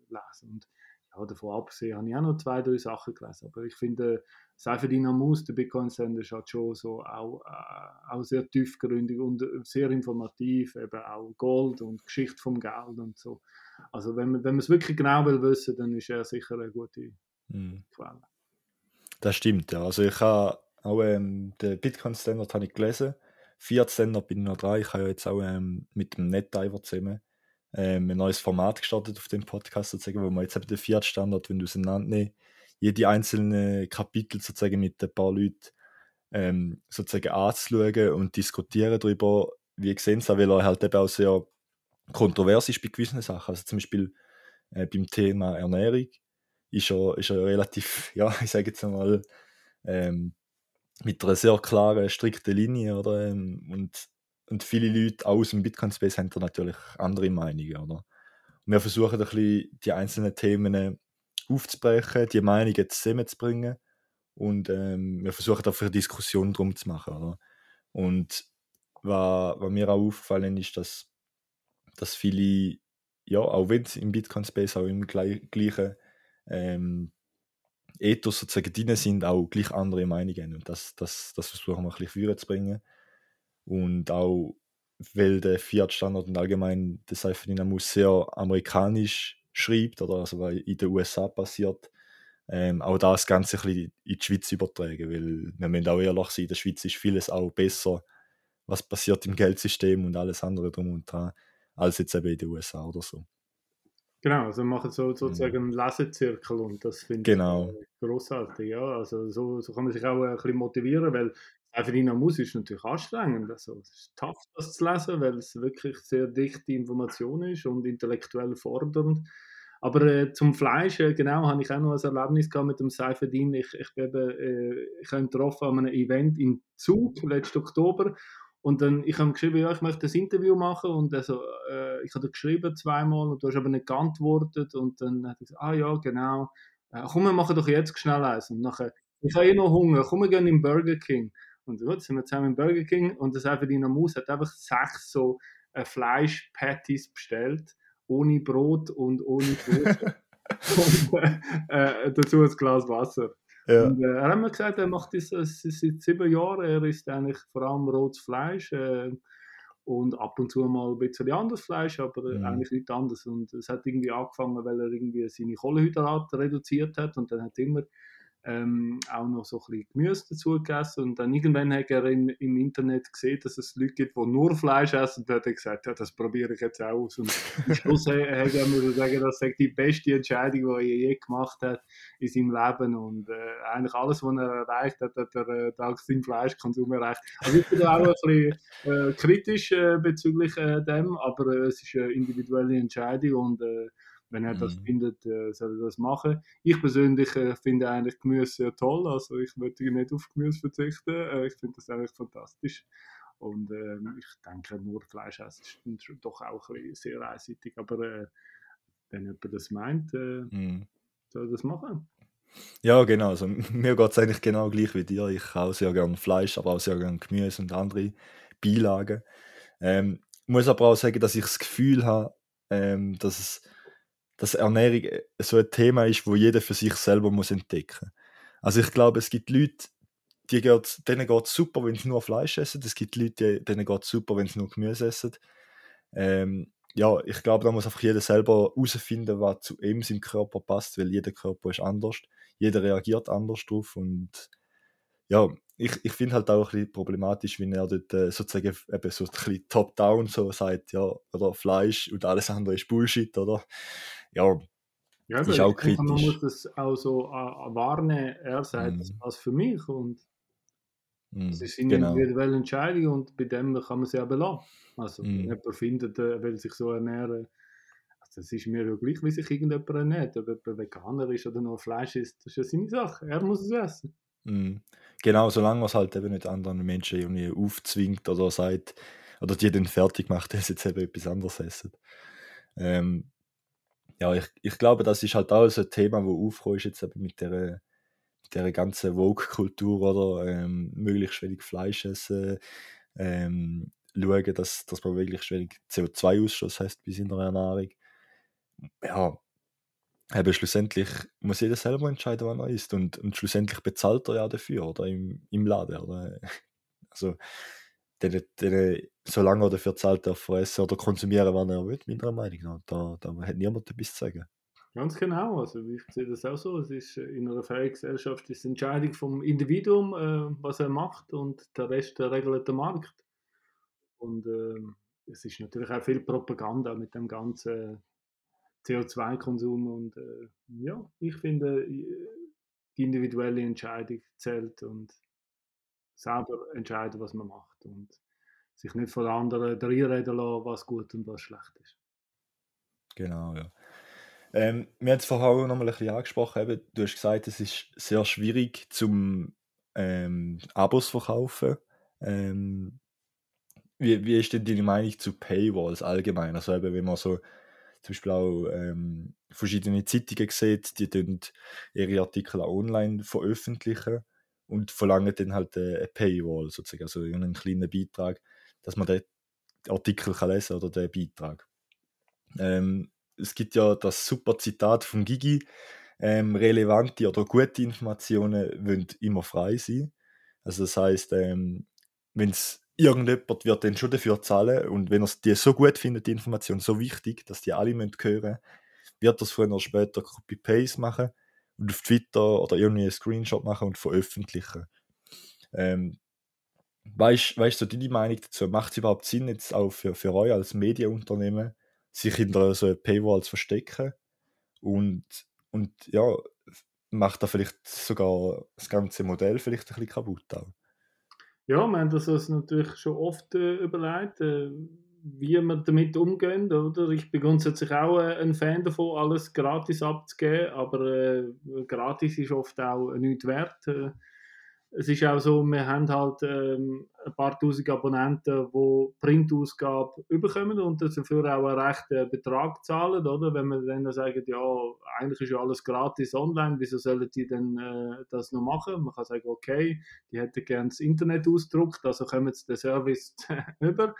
lesen. Und ja, davon abgesehen habe ich auch noch zwei, drei Sachen gelesen. Aber ich finde, Seifer Dynamus, der Bitcoin-Sender, halt schon so auch, äh, auch sehr tiefgründig und sehr informativ, eben auch Gold und Geschichte vom Geld und so. Also wenn man, wenn man es wirklich genau will wissen, dann ist er sicher eine gute mhm. Quelle. Das stimmt, ja. Also ich habe auch ähm, den Bitcoin-Standard habe ich gelesen. Fiat-Standard bin ich noch dran. Ich habe ja jetzt auch ähm, mit dem NetDiver zusammen ähm, ein neues Format gestartet auf dem Podcast, sozusagen, wo wir jetzt eben den Fiat-Standard auseinandernehmen, jede einzelne Kapitel sozusagen mit ein paar Leuten ähm, sozusagen anzuschauen und diskutieren darüber, wie gesehen habe, weil er halt eben auch sehr kontrovers ist bei gewissen Sachen. Also zum Beispiel äh, beim Thema Ernährung ist er, ist er relativ, ja, ich sage jetzt einmal, ähm, mit einer sehr klaren, strikten Linie, oder? Ähm, und und viele Leute aus dem Bitcoin-Space haben da natürlich andere Meinungen, oder? Und wir versuchen ein bisschen die einzelnen Themen aufzubrechen, die Meinungen zusammenzubringen und ähm, wir versuchen dafür eine Diskussion drum zu machen, oder? Und was, was mir auch aufgefallen ist, dass, dass viele, ja, auch wenn sie im Bitcoin-Space auch im gleichen ähm, Ethos sozusagen drin sind, auch gleich andere Meinungen. Und das, das, das versuchen wir ein bisschen zu bringen. Und auch, weil der Fiat-Standard und allgemein der Cypher-Dynamus sehr amerikanisch schreibt, oder also was in den USA passiert, ähm, auch das Ganze ein bisschen in die Schweiz übertragen, weil wir müssen auch ehrlich sein, in der Schweiz ist vieles auch besser, was passiert im Geldsystem und alles andere drum und dran, als jetzt eben in den USA oder so. Genau, also wir machen so, sozusagen einen Lesezirkel und das finde genau. ich großartig. Ja, also so, so kann man sich auch ein bisschen motivieren, weil Der Musik ist natürlich anstrengend. Also, es ist tough, das zu lesen, weil es wirklich sehr dichte Information ist und intellektuell fordernd. Aber äh, zum Fleisch, äh, genau, habe ich auch noch ein Erlebnis gehabt mit dem Seifedin. Ich, ich, eben, äh, ich habe ihn getroffen an einem Event in Zug letzten Oktober. Und dann, ich habe geschrieben, ja, ich möchte ein Interview machen. Und also, äh, ich habe geschrieben zweimal und du hast aber nicht geantwortet. Und dann hat er gesagt, ah ja, genau. Äh, komm, wir machen doch jetzt schnell eins. Und nachher, ich habe eh noch Hunger, komm, wir gehen in Burger King. Und gut, sind wir zusammen im Burger King und das die Maus hat einfach sechs so äh, Fleisch-Patties bestellt. ohne Brot und ohne Brot. und äh, dazu ein Glas Wasser. Ja. Und, äh, er hat mir gesagt, er macht das, das seit sieben Jahren. Er isst eigentlich vor allem rotes Fleisch äh, und ab und zu mal ein bisschen anderes Fleisch, aber äh, mhm. eigentlich nichts anderes. Und es hat irgendwie angefangen, weil er irgendwie seine Kohlenhydrate reduziert hat und dann hat immer ähm, auch noch so ein bisschen Gemüse dazu gegessen. Und dann irgendwann hat er in, im Internet gesehen, dass es Leute gibt, die nur Fleisch essen. Und dann hat er gesagt, ja, das probiere ich jetzt auch aus. Und am Schluss hat er sagen, das ist die beste Entscheidung, die er je gemacht hat in seinem Leben. Und äh, eigentlich alles, was er erreicht hat, hat er äh, dank seinem Fleischkonsum erreicht. Also ich bin auch ein bisschen äh, kritisch äh, bezüglich äh, dem, aber äh, es ist eine individuelle Entscheidung. Und wenn er das mhm. findet, äh, soll er das machen. Ich persönlich äh, finde eigentlich Gemüse sehr toll. Also ich würde nicht auf Gemüse verzichten. Äh, ich finde das eigentlich fantastisch. Und ähm, ich denke, nur Fleisch essen ist doch auch ein sehr einseitig. Aber äh, wenn jemand das meint, äh, mhm. soll er das machen. Ja, genau. Also, mir geht es eigentlich genau gleich wie dir. Ich auch sehr gerne Fleisch, aber auch sehr gerne Gemüse und andere Beilagen. Ähm, muss aber auch sagen, dass ich das Gefühl habe, ähm, dass es dass Ernährung äh, so ein Thema ist, wo jeder für sich selber muss entdecken. Also ich glaube, es gibt Leute, die geht, denen geht es super, wenn sie nur Fleisch essen. Es gibt Leute, denen geht es super, wenn sie nur Gemüse essen. Ähm, ja, ich glaube, da muss einfach jeder selber herausfinden, was zu ihm seinem Körper passt, weil jeder Körper ist anders. Jeder reagiert anders drauf und ja, ich, ich finde halt auch ein bisschen problematisch, wenn er dort äh, sozusagen eben so ein bisschen top-down so sagt, ja, oder Fleisch und alles andere ist Bullshit, oder? Ja, ja ist auch kritisch. Man muss das auch so äh, warnen, er sagt, das passt für mich und mm, das ist eine genau. individuelle Entscheidung und bei dem kann man sie auch belassen. Also, mm. wenn jemand findet, er will sich so ernähren, also es ist mir ja gleich, wie sich irgendjemand ernährt, ob jemand Veganer ist oder nur Fleisch isst, das ist ja seine Sache, er muss es essen. Mhm. Genau, solange man es halt eben nicht anderen Menschen irgendwie aufzwingt oder sagt, oder die dann fertig macht, dass jetzt eben etwas anderes essen. Ähm, ja, ich, ich glaube, das ist halt auch so ein Thema, wo aufkommt jetzt eben mit der, der ganzen Vogue-Kultur oder ähm, möglichst wenig Fleisch essen, ähm, schauen, dass, dass man möglichst wenig CO2-Ausstoß hat bei seiner Ernährung. Ja, eben schlussendlich muss jeder selber entscheiden, wann er isst. Und, und schlussendlich bezahlt er ja dafür, oder? Im, im Laden, oder? Also, den, den, solange er dafür zahlt, darf er essen oder konsumieren, wann er will, meiner Meinung nach. Da, da hat niemand etwas zu sagen. Ganz genau, also ich sehe das auch so. Es ist in einer freien Gesellschaft ist die Entscheidung vom Individuum, äh, was er macht, und der Rest der regelt der Markt. Und äh, es ist natürlich auch viel Propaganda mit dem ganzen CO2-Konsum und äh, ja, ich finde, äh, die individuelle Entscheidung zählt und selber entscheiden, was man macht und sich nicht von anderen reinreden lassen, was gut und was schlecht ist. Genau, ja. Ähm, wir haben es auch noch mal ein bisschen angesprochen, eben, du hast gesagt, es ist sehr schwierig zum ähm, Abos verkaufen. Ähm, wie, wie ist denn deine Meinung zu Paywalls allgemein? Also eben, wenn man so zum Beispiel auch ähm, verschiedene Zeitungen sieht, die ihre Artikel auch online veröffentlichen und verlangen dann halt äh, eine Paywall sozusagen, also einen kleinen Beitrag, dass man den Artikel kann lesen oder den Beitrag. Ähm, es gibt ja das super Zitat von Gigi, ähm, relevante oder gute Informationen wollen immer frei sein. Also das heißt, ähm, wenn es irgendjemand wird dann schon dafür zahlen und wenn er die so gut findet, die Information so wichtig, dass die alle hören müssen, wird es früher oder später Copy-Paste machen und auf Twitter oder irgendwie einen Screenshot machen und veröffentlichen. Ähm, weißt du, deine Meinung dazu? Macht es überhaupt Sinn, jetzt auch für, für euch als Medienunternehmen, sich hinter so einer Paywall zu verstecken? Und, und ja, macht da vielleicht sogar das ganze Modell vielleicht ein bisschen kaputt auch? Ja, wir haben das uns natürlich schon oft äh, überlegt, äh, wie wir damit umgehen. Oder? Ich bin grundsätzlich auch äh, ein Fan davon, alles gratis abzugeben, aber äh, gratis ist oft auch nichts wert. Äh, es ist auch so, wir haben halt ähm, ein paar tausend Abonnenten, die Printausgabe überkommen und dafür auch einen rechten Betrag zahlen, oder? Wenn man dann sagt, ja, eigentlich ist ja alles gratis online, wieso sollen die denn äh, das noch machen? Man kann sagen, okay, die hätten gerne das Internet ausgedruckt, also kommen sie den Service über.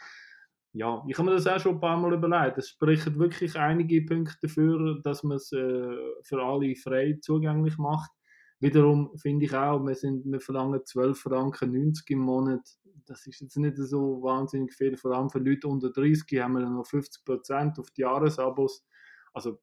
Ja, ich habe mir das auch schon ein paar Mal überlegt. Es sprechen wirklich einige Punkte dafür, dass man es äh, für alle frei zugänglich macht. Wiederum finde ich auch, wir, sind, wir verlangen 12 Franken 90 im Monat. Das ist jetzt nicht so wahnsinnig viel. Vor allem für Leute unter 30 haben wir noch 50% auf die Jahresabos. Also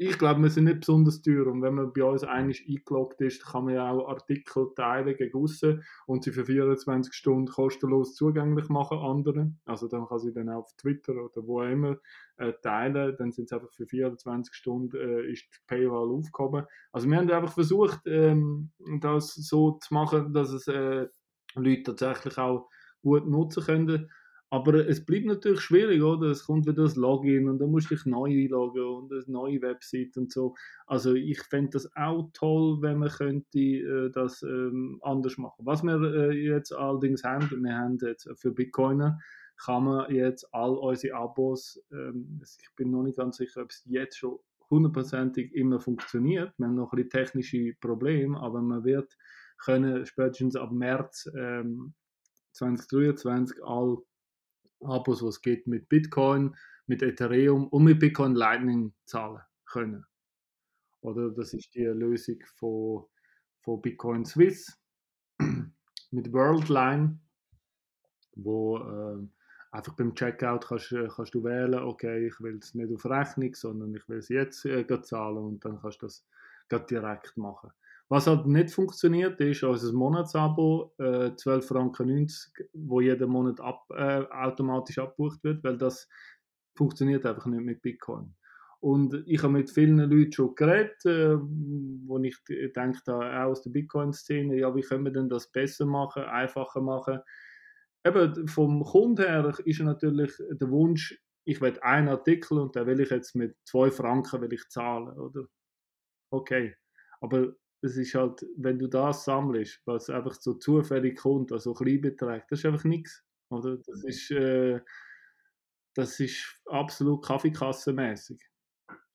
ich glaube, wir sind nicht besonders teuer und wenn man bei uns eigentlich eingeloggt ist, kann man ja auch Artikel teilen gegen aussen und sie für 24 Stunden kostenlos zugänglich machen anderen. Also dann kann sie dann auf Twitter oder wo immer äh, teilen, dann sind sie einfach für 24 Stunden äh, ist die Paywall aufgehoben. Also wir haben einfach versucht, ähm, das so zu machen, dass es äh, Leute tatsächlich auch gut nutzen können. Aber es bleibt natürlich schwierig, oder? Es kommt wieder das Login und dann musst du dich neu einloggen und eine neue Website und so. Also ich fände das auch toll, wenn man könnte äh, das ähm, anders machen. Was wir äh, jetzt allerdings haben, wir haben jetzt für Bitcoiner kann man jetzt all unsere Abos, ähm, ich bin noch nicht ganz sicher, ob es jetzt schon hundertprozentig immer funktioniert. Wir haben noch ein bisschen technische Probleme, aber man wird können spätestens ab März ähm, 2023 all Abos, was geht mit Bitcoin, mit Ethereum und mit Bitcoin Lightning zahlen können. Oder das ist die Lösung von, von Bitcoin Swiss mit Worldline, wo äh, einfach beim Checkout kannst, kannst du wählen, okay, ich will es nicht auf Rechnung, sondern ich will es jetzt äh, zahlen und dann kannst du das direkt machen. Was halt nicht funktioniert, ist unser Monatsabo, äh, 12,90 Franken, wo jeden Monat ab, äh, automatisch abbucht wird, weil das funktioniert einfach nicht mit Bitcoin. Und ich habe mit vielen Leuten schon geredet, äh, wo ich denke, da auch aus der Bitcoin-Szene, ja, wie können wir denn das besser machen, einfacher machen? Eben vom Kunden her ist natürlich der Wunsch, ich will einen Artikel und den will ich jetzt mit 2 Franken will ich zahlen, oder? Okay. Aber es ist halt, wenn du das sammelst, was einfach so zufällig kommt, also Kleinbeträge, das ist einfach nichts. Oder? Das mhm. ist, äh, das ist absolut Kaffeekassenmäßig.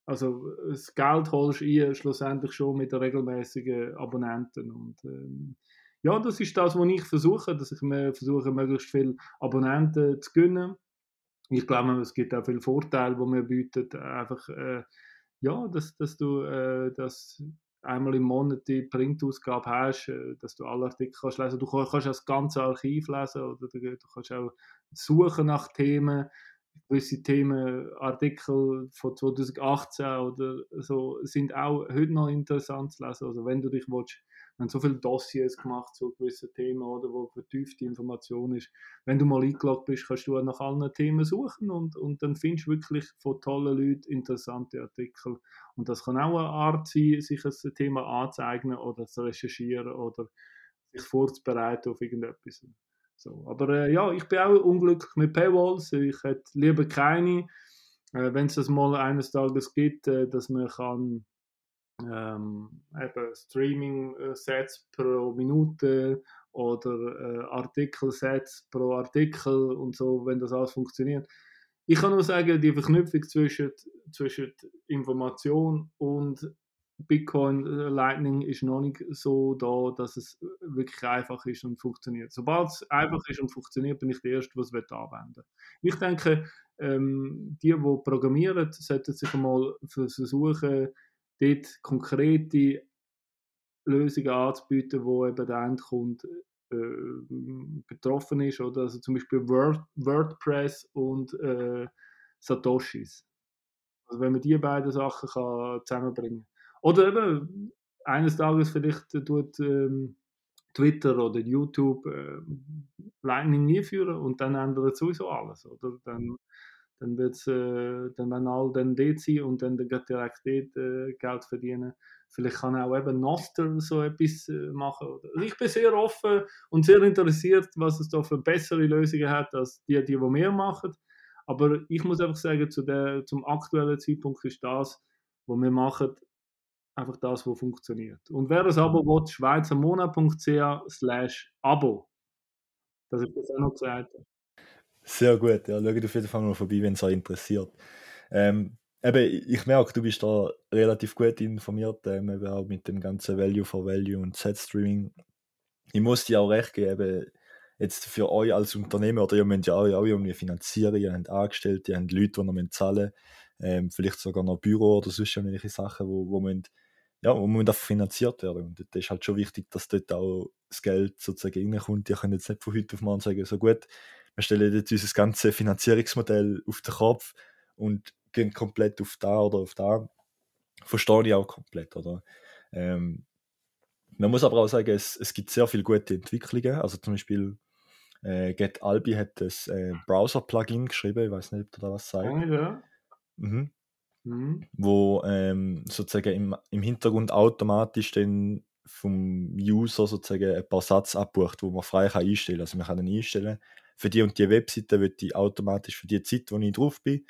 Also das Geld holst du ein, schlussendlich schon mit regelmäßigen Abonnenten. Und ähm, ja, das ist das, was ich versuche, dass ich mir versuche, möglichst viele Abonnenten zu gewinnen. Ich glaube, es gibt auch viele Vorteile, die wir bieten. Einfach, äh, ja, dass, dass du äh, das einmal im Monat die Printausgabe hast, äh, dass du alle Artikel kannst lesen Du kannst das ganze Archiv lesen oder du kannst auch suchen nach Themen, gewisse Themen, Artikel von 2018 oder so sind auch heute noch interessant zu lesen. Also wenn du dich willst, wir haben so viele Dossiers gemacht zu gewissen Themen, oder, wo vertiefte Information ist. Wenn du mal eingeloggt bist, kannst du nach allen Themen suchen und, und dann findest du wirklich von tollen Leuten interessante Artikel. Und das kann auch eine Art sein, sich ein Thema anzueignen oder zu recherchieren oder sich vorzubereiten auf irgendetwas. So. Aber äh, ja, ich bin auch unglücklich mit Paywalls. Ich hätte lieber keine. Äh, Wenn es das mal eines Tages gibt, äh, dass man kann ähm, Streaming-Sets pro Minute oder äh, Artikel-Sets pro Artikel und so, wenn das alles funktioniert. Ich kann nur sagen, die Verknüpfung zwischen, zwischen Information und Bitcoin äh, Lightning ist noch nicht so da, dass es wirklich einfach ist und funktioniert. Sobald es einfach ist und funktioniert, bin ich der Erste, der es anwenden Ich denke, ähm, die, die programmieren, sollten sich einmal versuchen, dort konkrete Lösungen anzubieten, wo eben der Endkunde äh, betroffen ist. Oder? Also zum Beispiel Word, WordPress und äh, Satoshis. Also wenn man die beiden Sachen kann zusammenbringen Oder eben eines Tages vielleicht tut ähm, Twitter oder YouTube äh, Lightning nie führen und dann ändert sowieso alles. Oder? Dann dann, wird's, äh, dann werden alle dann dort sein und dann direkt dort äh, Geld verdienen. Vielleicht kann auch eben Noster so etwas äh, machen. Also ich bin sehr offen und sehr interessiert, was es da für bessere Lösungen hat, als die, die, wir machen. Aber ich muss einfach sagen, zu der, zum aktuellen Zeitpunkt ist das, was wir machen, einfach das, was funktioniert. Und wer das Abo will, schweizermonat.ch slash Abo. Das ist das auch noch gesagt. Sehr gut, ja, schaut auf jeden Fall mal vorbei, wenn es euch interessiert. Ähm, eben, ich merke, du bist da relativ gut informiert, ähm, eben auch mit dem ganzen Value for Value und Set-Streaming. Ich muss dir auch recht geben, jetzt für euch als Unternehmer, oder ihr müsst ja auch, auch irgendwie finanzieren, ihr habt Angestellte, ihr habt Leute, die noch zahlen ähm, vielleicht sogar noch Büro oder sonst irgendwelche Sachen, wo, wo müssen, ja, wo müssen finanziert werden. Und das ist halt schon wichtig, dass dort auch das Geld sozusagen reinkommt. Ihr könnt jetzt nicht von heute auf morgen sagen, so gut, wir stellen jetzt unser ganzes Finanzierungsmodell auf den Kopf und gehen komplett auf da oder auf da. Verstehe ich auch komplett, oder? Ähm, man muss aber auch sagen, es, es gibt sehr viele gute Entwicklungen. Also zum Beispiel äh, Get Albi hat das äh, Browser-Plugin geschrieben, ich weiß nicht, ob du da was sagt. Ja. Mhm. Mhm. Wo ähm, sozusagen im, im Hintergrund automatisch dann vom User sozusagen ein paar Satz abbucht, wo man frei kann einstellen kann. Also man kann dann einstellen, für die und die Webseite wird die automatisch für die Zeit, wo ich drauf bin,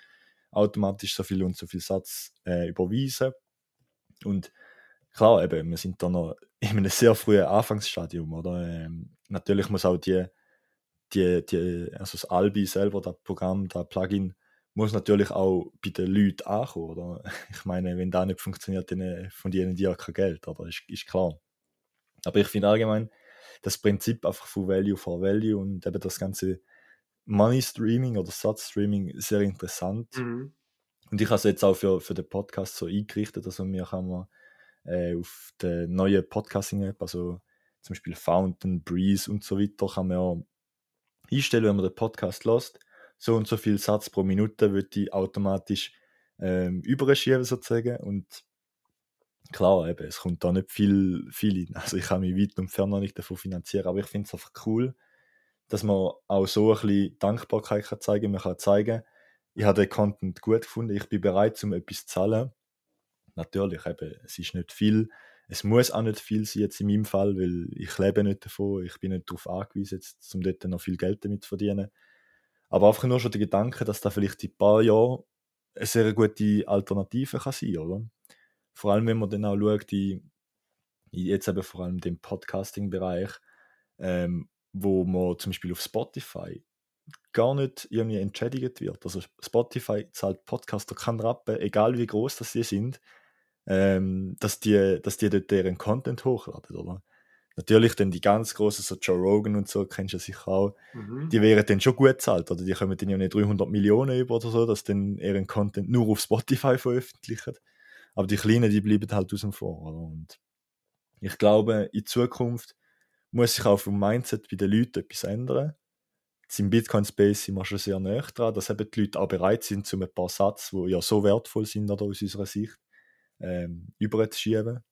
automatisch so viel und so viel Satz äh, überweisen. Und klar, eben, wir sind da noch in einem sehr frühen Anfangsstadium, oder? Ähm, natürlich muss auch die, die, die, also das Albi selber, das Programm, das Plugin, muss natürlich auch bei den Leuten ankommen, oder? Ich meine, wenn das nicht funktioniert, dann äh, von denen die ja kein Geld, oder? Ist, ist klar. Aber ich finde allgemein das Prinzip einfach von Value for Value und eben das ganze Money Streaming oder Satz Streaming sehr interessant. Mhm. Und ich habe es jetzt auch für, für den Podcast so eingerichtet, also mir kann man äh, auf der neuen Podcasting-App, also zum Beispiel Fountain, Breeze und so weiter, kann man ja einstellen, wenn man den Podcast lässt. So und so viel Satz pro Minute wird die automatisch ähm, überschieben sozusagen und klar, eben, es kommt da nicht viel, viel in. Also ich kann mich weit und fern noch nicht davon finanzieren, aber ich finde es einfach cool, dass man auch so ein bisschen Dankbarkeit kann zeigen kann. Man kann zeigen, ich habe den Content gut gefunden, ich bin bereit, um etwas zu zahlen natürlich, eben, es ist nicht viel, es muss auch nicht viel sein jetzt in meinem Fall, weil ich lebe nicht davon, ich bin nicht darauf angewiesen, jetzt, um dort noch viel Geld damit zu verdienen. Aber einfach nur schon der Gedanke, dass da vielleicht in ein paar Jahren eine sehr gute Alternative kann sein oder? Vor allem, wenn man dann auch schaut, die, jetzt eben vor allem den Podcasting-Bereich, ähm, wo man zum Beispiel auf Spotify gar nicht irgendwie entschädigt wird. Also Spotify zahlt Podcaster keinen Rappen, egal wie groß das sie sind ähm, dass, die, dass die dort deren Content hochladen, oder? Natürlich dann die ganz großen, so Joe Rogan und so, kennst du ja sicher auch, mhm. die wären dann schon gut zahlt, oder? Die kommen dann ja nicht 300 Millionen über oder so, dass dann ihren Content nur auf Spotify veröffentlichen. Aber die Kleinen, die bleiben halt außen vor, oder? Und ich glaube, in Zukunft muss sich auch vom Mindset bei den Leuten etwas ändern. Jetzt im Bitcoin-Space sind wir schon sehr nah dran, dass eben die Leute auch bereit sind, zu ein paar Sätze, die ja so wertvoll sind oder, aus unserer Sicht, ähm, überzuschieben.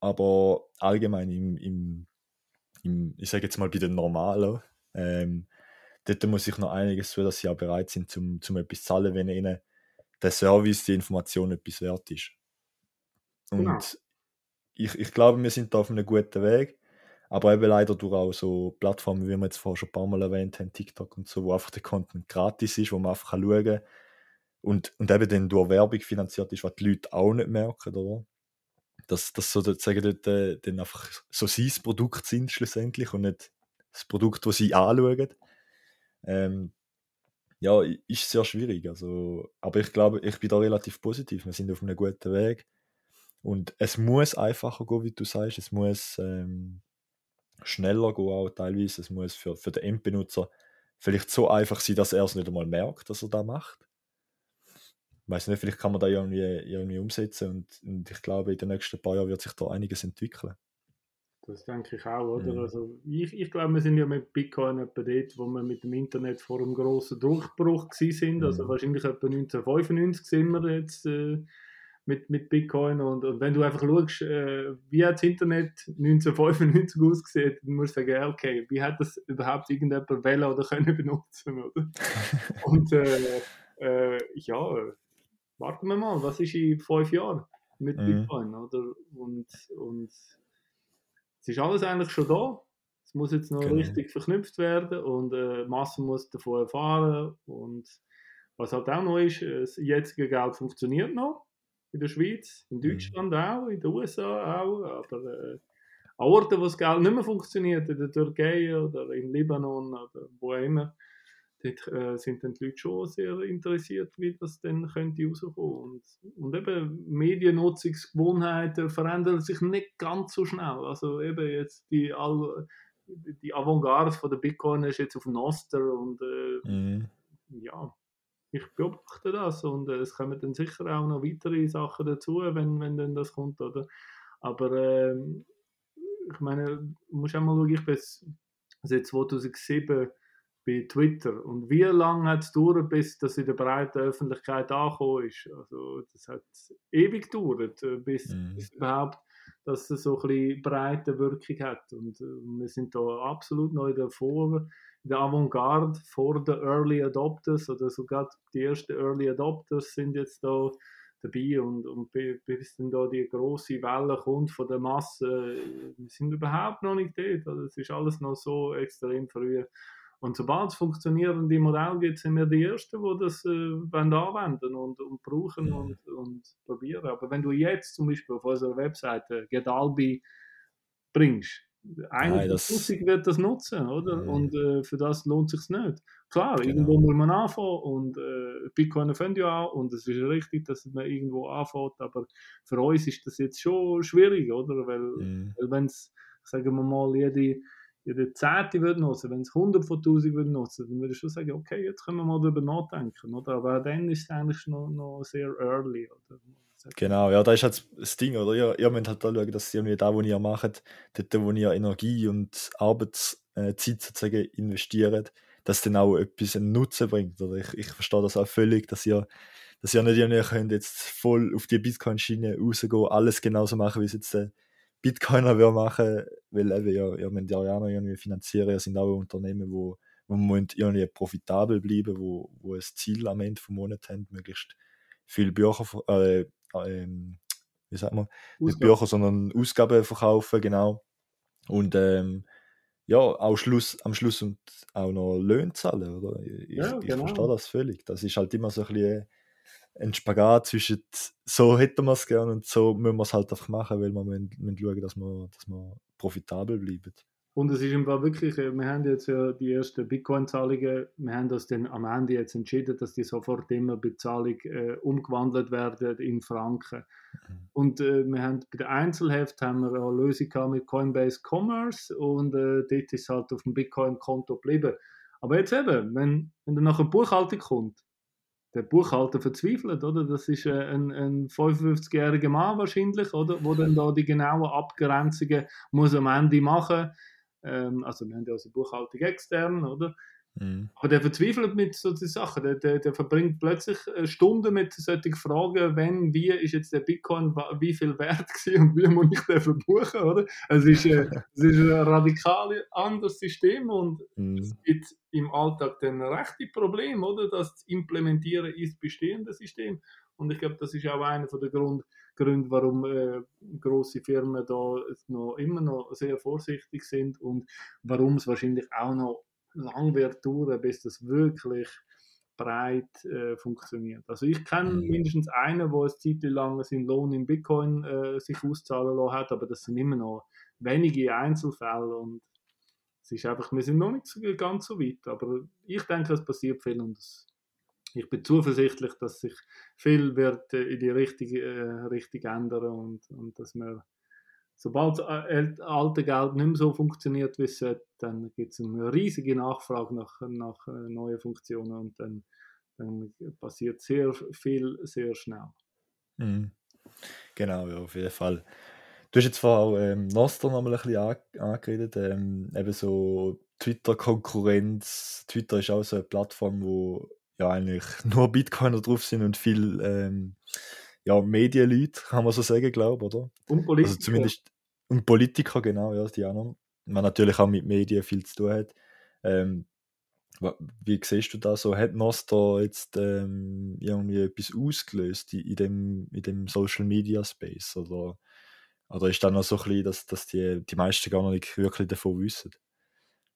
Aber allgemein im, im, im ich sage jetzt mal bei den Normalen, ähm, dort muss ich noch einiges tun, dass sie auch bereit sind, zum, zum etwas zu zahlen, wenn ihnen der Service, die Information etwas wert ist. Und genau. ich, ich glaube, wir sind da auf einem guten Weg. Aber eben leider durch auch so Plattformen, wie wir jetzt vorher schon ein paar Mal erwähnt haben, TikTok und so, wo einfach der Content gratis ist, wo man einfach schauen kann, und, und eben dann durch Werbung finanziert ist, was die Leute auch nicht merken, oder? Dass das sozusagen dort, äh, dann einfach so sein Produkt sind schlussendlich und nicht das Produkt, das sie anschauen. Ähm, ja, ist sehr schwierig. Also, aber ich glaube, ich bin da relativ positiv. Wir sind auf einem guten Weg. Und es muss einfacher gehen, wie du sagst. Es muss ähm, schneller gehen, auch teilweise. Es muss für, für den Endbenutzer vielleicht so einfach sein, dass er es nicht einmal merkt, dass er da macht weiß nicht, vielleicht kann man da irgendwie, irgendwie umsetzen und, und ich glaube, in den nächsten paar Jahren wird sich da einiges entwickeln. Das denke ich auch, oder? Mhm. Also ich, ich glaube, wir sind ja mit Bitcoin etwa dort, wo wir mit dem Internet vor einem grossen Durchbruch sind. Also mhm. Also wahrscheinlich etwa 1995 sind wir jetzt äh, mit, mit Bitcoin. Und, und wenn du einfach schaust, äh, wie hat das Internet 1995 ausgesehen, dann musst du sagen, okay, wie hat das überhaupt irgendjemand wählen oder können benutzen, oder? und äh, äh ja, warten wir mal, was ist in fünf Jahren mit mhm. Bitcoin, oder? Und, und es ist alles eigentlich schon da. Es muss jetzt noch genau. richtig verknüpft werden und äh, Masse muss davon erfahren. Und was halt auch noch ist, das jetzige Geld funktioniert noch in der Schweiz, in mhm. Deutschland mhm. auch, in den USA auch, aber äh, an Orten, wo das Geld nicht mehr funktioniert, in der Türkei oder in Libanon oder wo immer, dort äh, sind dann die Leute schon sehr interessiert, wie das dann könnte rauskommen. Und, und eben Mediennutzungsgewohnheiten verändern sich nicht ganz so schnell. Also eben jetzt die all, die Avantgarde von der Bitcoin ist jetzt auf Noster und äh, mhm. ja, ich beobachte das und äh, es kommen dann sicher auch noch weitere Sachen dazu, wenn, wenn dann das kommt, oder? Aber äh, ich meine, du musst auch mal schauen, ich bin seit 2007 bei Twitter und wie lange hat es gedauert, bis das in der breiten Öffentlichkeit angekommen ist? Also das hat ewig gedauert, äh, bis, mhm. bis überhaupt dass es so ein bisschen breite Wirkung hat und äh, wir sind da absolut neu davor der Avantgarde vor den Early Adopters oder sogar die ersten Early Adopters sind jetzt da dabei und, und bis dann da die große Welle kommt von der Masse, wir sind überhaupt noch nicht dort. Also es ist alles noch so extrem früh. Und sobald es funktionierende Modelle gibt, sind wir die Ersten, die das äh, anwenden und, und brauchen und, und probieren. Aber wenn du jetzt zum Beispiel auf unserer Webseite Gedalbi bringst, eigentlich das... wird das nutzen, oder? Mhm. Und äh, für das lohnt es sich nicht. Klar, genau. irgendwo muss man anfangen und äh, Bitcoin fängt ja an und es ist richtig, dass man irgendwo anfängt, aber für uns ist das jetzt schon schwierig, oder? Weil, mhm. weil wenn es, sagen wir mal, jede, jede Zehnte würde nutzen, wenn es 100 von 1000 würde nutzen, dann würde ich schon sagen, okay, jetzt können wir mal darüber nachdenken, oder? Aber dann ist es eigentlich noch, noch sehr early, oder? Genau, ja, da ist halt das Ding, oder? Ihr, ihr müsst halt da schauen, dass ihr da, wo ihr macht, dort, wo ihr Energie und Arbeitszeit sozusagen investiert, dass dann auch etwas einen Nutzen bringt. Oder ich, ich verstehe das auch völlig, dass ihr, dass ihr nicht irgendwie könnt jetzt voll auf die Bitcoin-Schiene rausgehen, alles genauso machen, wie es jetzt der Bitcoiner will machen, weil eben, ja, ihr müsst ja auch noch irgendwie finanzieren, ihr sind auch Unternehmen, wo, wo man irgendwie profitabel bleiben, wo, wo ein Ziel am Ende vom Monat haben, möglichst viel Bücher, äh, ähm, wie sagt man, nicht Bücher, sondern Ausgaben verkaufen, genau. Und ähm, ja, auch Schluss, am Schluss und auch noch Löhne zahlen, oder? Ich, ja, genau. ich verstehe das völlig. Das ist halt immer so ein bisschen ein Spagat zwischen so hätten wir es gerne und so müssen wir es halt einfach machen, weil wir müssen, müssen schauen, dass wir, dass wir profitabel bleiben. Und es ist im Fall wirklich, äh, wir haben jetzt ja die ersten Bitcoin-Zahlungen, wir haben das dann am Ende jetzt entschieden, dass die sofort immer Bezahlung äh, umgewandelt werden in Franken. Mhm. Und äh, wir haben bei der Einzelheft haben wir eine Lösung mit Coinbase Commerce und äh, dort ist es halt auf dem Bitcoin-Konto geblieben. Aber jetzt eben, wenn, wenn dann nachher Buchhaltung kommt, der Buchhalter verzweifelt, oder? Das ist äh, ein, ein 55-jähriger Mann wahrscheinlich, oder? Wo dann da die genauen Abgrenzungen muss am Ende machen ähm, also wir haben ja also Buchhaltung extern, oder? Mhm. Aber der verzweifelt mit solchen Sachen. Der, der, der verbringt plötzlich äh, Stunden mit solchen Fragen, wenn, wie ist jetzt der Bitcoin, wie viel wert gewesen und wie muss ich den verbuchen, oder? Es ist, äh, es ist ein radikal anderes System und mhm. es gibt im Alltag dann rechte Probleme, oder? Das zu implementieren ins bestehende System. Und ich glaube, das ist auch einer der Grund, Gründe, warum äh, große Firmen da noch immer noch sehr vorsichtig sind und warum es wahrscheinlich auch noch lang wird dauern, bis das wirklich breit äh, funktioniert. Also ich kenne mhm. mindestens einen, der eine Zeit lang seinen Lohn in Bitcoin äh, sich auszahlen lassen hat, aber das sind immer noch wenige Einzelfälle und es ist einfach, wir sind noch nicht ganz so weit, aber ich denke, es passiert viel und es ich bin zuversichtlich, dass sich viel wird äh, in die richtige äh, Richtung ändern und, und dass wir, sobald das äh, alte Geld nicht mehr so funktioniert, wie es sollte, dann gibt es eine riesige Nachfrage nach, nach neuen Funktionen und dann, dann passiert sehr viel sehr schnell. Mhm. Genau, ja, auf jeden Fall. Du hast jetzt auch ähm, Nostra noch mal ein bisschen angeredet, ähm, eben so Twitter-Konkurrenz. Twitter ist auch so eine Plattform, wo ja eigentlich nur Bitcoiner drauf sind und viel ähm, ja, Medienleute, kann man so sagen, glaube ich, oder? Und Politiker. Also zumindest, und Politiker, genau, ja, die anderen. Man natürlich auch mit Medien viel zu tun hat. Ähm, wie siehst du das so? Hat Nostra jetzt ähm, irgendwie etwas ausgelöst in, dem, in dem Social Media Space? Oder, oder ist da noch so ein bisschen, dass, dass die, die meisten gar noch nicht wirklich davon wissen?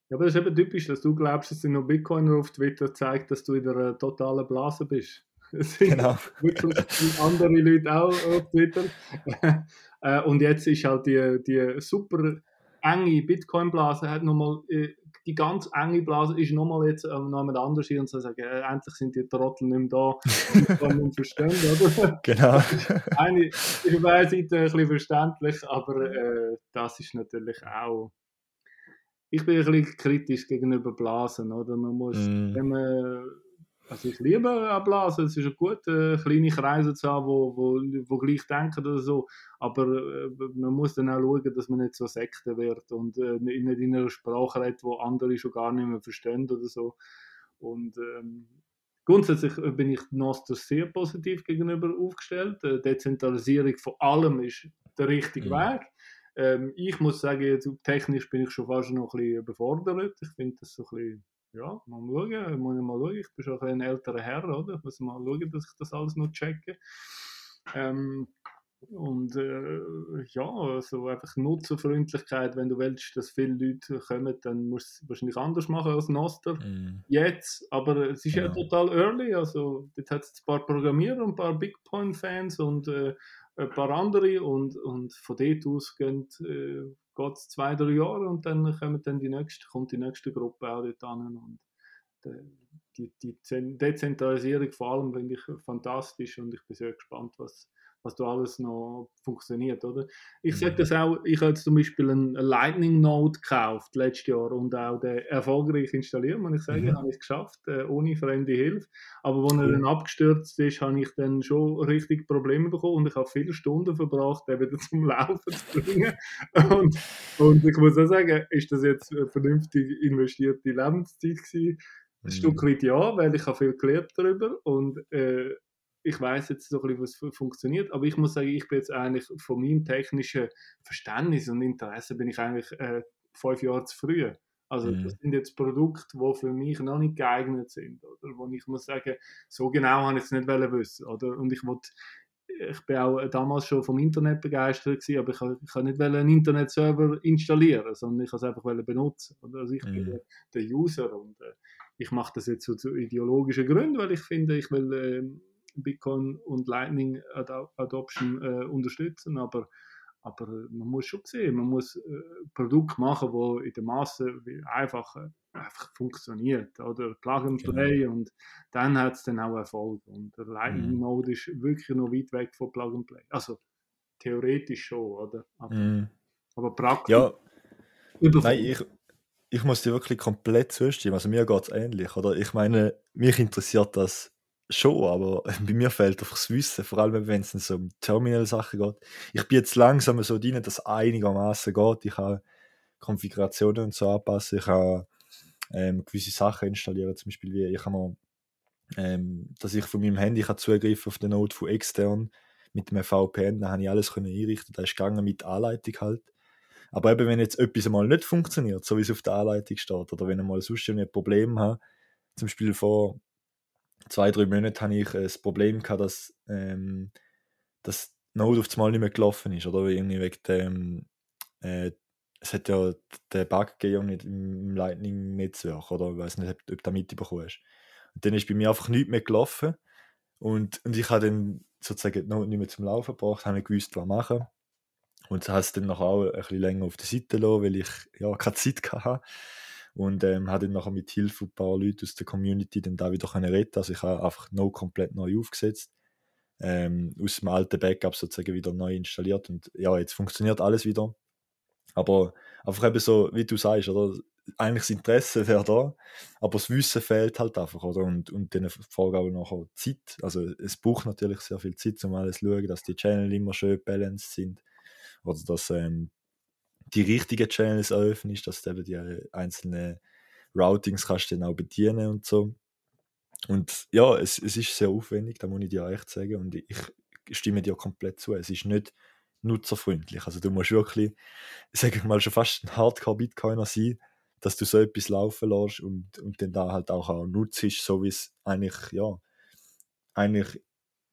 Ja, aber das ist eben typisch, dass du glaubst, dass du noch Bitcoiner auf Twitter zeigt, dass du in einer totalen Blase bist. Es sind genau. wirklich andere Leute auch auf Twitter. Äh, und jetzt ist halt die, die super enge Bitcoin-Blase, hat nochmal, äh, die ganz enge Blase ist nochmal jetzt ähm, noch jemand anders hier und so sagen, äh, endlich sind die Trottel nicht mehr da, die können verstehen, oder? Genau. Eine, ist auf einer Seite ein bisschen verständlich, aber äh, das ist natürlich auch ich bin ein bisschen kritisch gegenüber Blasen, oder? Man muss, mm. wenn man, also ich liebe Blasen, es ist ja gut, äh, kleine Kreise zu haben, wo, wo, wo gleich denken oder so, aber äh, man muss dann auch schauen, dass man nicht so Sekte wird und äh, nicht in einer Sprache redet, wo andere schon gar nicht mehr verstehen oder so. Und ähm, grundsätzlich bin ich Noster sehr positiv gegenüber aufgestellt. Äh, Dezentralisierung von allem ist der richtige mhm. Weg. Ähm, ich muss sagen, jetzt, technisch bin ich schon fast noch ein bisschen überfordert. Ich finde das so ein bisschen, ja, mal schauen, muss ich mal schauen. Ich bin schon ein, älterer Herr, oder? Ich muss mal schauen, dass ich das alles noch checke. Ähm, und äh, ja, also einfach Nutzerfreundlichkeit, wenn du willst, dass viele Leute kommen, dann musst du es wahrscheinlich anders machen als Noster. Mm. Jetzt, aber es ist ja. ja total early, also jetzt hat es ein paar Programmierer, ein paar Big Point-Fans und äh, ein paar andere und, und von dort aus äh, geht es zwei, drei Jahre und dann, kommt dann die nächste, kommt die nächste Gruppe auch dort an und äh, die, die Dezentralisierung vor allem finde ich fantastisch und ich bin sehr gespannt, was, was da alles noch funktioniert, oder? Ich sage mhm. das auch, ich habe jetzt zum Beispiel einen Lightning Node gekauft letztes Jahr und auch den erfolgreich installiert, muss ich sagen, mhm. habe ich es geschafft, äh, ohne fremde Hilfe. Aber als er dann abgestürzt ist, habe ich dann schon richtig Probleme bekommen und ich habe viele Stunden verbracht, den wieder zum Laufen zu bringen. und, und ich muss auch sagen, ist das jetzt eine vernünftig investierte Lebenszeit gewesen? Ein mhm. Stück weit ja, weil ich habe viel gelernt darüber und äh, ich weiß jetzt so ein bisschen, was funktioniert, aber ich muss sagen, ich bin jetzt eigentlich von meinem technischen Verständnis und Interesse bin ich eigentlich äh, fünf Jahre zu früh. Also mhm. das sind jetzt Produkte, die für mich noch nicht geeignet sind, oder wo ich muss sagen, so genau habe ich es nicht wissen, oder? Und ich wollte ich bin auch damals schon vom Internet begeistert gewesen, aber ich kann, ich kann nicht einen Internetserver installieren, sondern ich kann es einfach benutzen. Also ich mhm. bin der, der, User und äh, ich mache das jetzt so zu ideologischen Gründen, weil ich finde, ich will äh, Bitcoin und Lightning Adoption äh, unterstützen, aber, aber man muss schon sehen, man muss äh, Produkte machen, wo in der Masse einfach, äh, einfach funktioniert, oder Plug and genau. Play genau. und dann hat es dann auch Erfolg und der Lightning mhm. Node ist wirklich noch weit weg von Plug and Play, also theoretisch schon, oder? Aber, mhm. aber praktisch. Ja. Nein, ich, ich muss dir wirklich komplett zustimmen. Also mir geht es ähnlich. Oder? Ich meine, mich interessiert das schon, aber bei mir fehlt einfach das Wissen, vor allem wenn es so um Terminal-Sachen geht. Ich bin jetzt langsam so drin, dass es einigermaßen geht. Ich habe Konfigurationen und so anpassen. Ich habe ähm, gewisse Sachen installieren, zum Beispiel wie ich habe mal, ähm, dass ich von meinem Handy kann zugreifen auf den Node von extern mit einem VPN, da habe ich alles können einrichten. Da ist gegangen mit Anleitung halt. Aber eben, wenn jetzt etwas mal nicht funktioniert, so wie es auf der Anleitung steht, oder wenn ich mal sonst ein Problem habe, zum Beispiel vor zwei, drei Monaten hatte ich das Problem gehabt, dass ähm, das Node auf einmal nicht mehr gelaufen ist, oder irgendwie wegen dem, äh, es hat ja den Bug gegeben im Lightning-Netzwerk, oder ich weiß nicht, ob, du da mitbekommst. Und dann ist bei mir einfach nichts mehr gelaufen und, und ich habe dann sozusagen Node nicht mehr zum Laufen gebracht, habe nicht gewusst, was machen. Und das heißt dann noch auch ein bisschen länger auf der Seite lassen, weil ich ja keine Zeit hatte und ähm, habe dann nachher mit Hilfe ein paar Leuten aus der Community dann da wieder können retten. Also ich habe einfach No komplett neu aufgesetzt, ähm, aus dem alten Backup sozusagen wieder neu installiert und ja, jetzt funktioniert alles wieder. Aber einfach eben so, wie du sagst, oder? Eigentlich das Interesse wäre da, aber das Wissen fehlt halt einfach, oder? Und, und dann folgt auch nachher Zeit. Also es braucht natürlich sehr viel Zeit, um alles zu schauen, dass die Channel immer schön balanced sind. Oder dass ähm, die richtigen Channels eröffnest, dass du eben die einzelnen Routings kannst dann auch bedienen und so. Und ja, es, es ist sehr aufwendig, da muss ich dir echt sagen. Und ich stimme dir komplett zu. Es ist nicht nutzerfreundlich. Also du musst wirklich, sage ich mal, schon fast ein Hardcore-Bitcoiner sein, dass du so etwas laufen lässt und, und dann da halt auch, auch nutzt, so wie es eigentlich, ja, eigentlich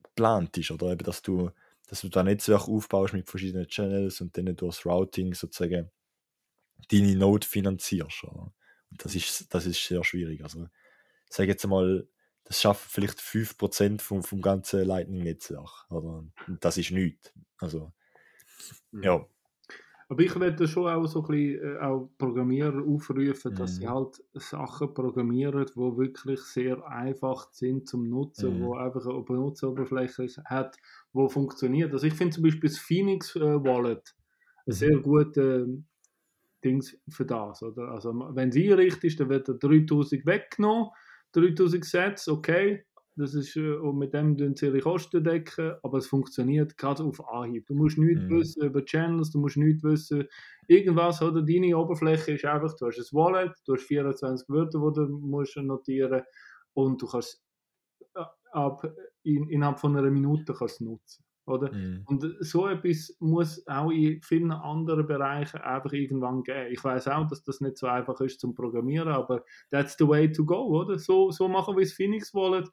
geplant ist. Oder eben, dass du dass du da Netzwerk aufbaust mit verschiedenen Channels und dann durch das Routing sozusagen deine Node finanzierst. Oder? Und das ist, das ist sehr schwierig. Also, ich sage jetzt mal, das schafft vielleicht 5% vom, vom ganzen Lightning-Netzwerk. Und das ist nichts. Also, mhm. ja. Aber ich werde schon auch so ein bisschen äh, auch Programmierer aufrufen, dass sie mhm. halt Sachen programmieren, die wirklich sehr einfach sind zum Nutzen, mm. wo einfach eine Benutzeroberfläche hat, wo funktioniert. Also ich finde zum Beispiel das Phoenix äh, Wallet eine mhm. sehr gute Dings für das, oder? Also wenn es einrichtet ist, dann wird er 3000 weggenommen, 3000 Sätze, okay, das ist, äh, und mit dem tun sie ihre Kosten decken, aber es funktioniert gerade auf Anhieb. Du musst nichts Mhm. wissen über Channels, du musst nichts wissen, irgendwas, oder? Deine Oberfläche ist einfach, du hast ein Wallet, du hast 24 Wörter, die du musst notieren und du kannst äh, ab, in, innerhalb von einer Minute kannst es nutzen, oder? Mhm. Und so etwas muss auch in vielen anderen Bereichen einfach irgendwann geben. Ich weiß auch, dass das nicht so einfach ist zum Programmieren, aber that's the way to go, oder? So, so machen wir das Phoenix Wallet.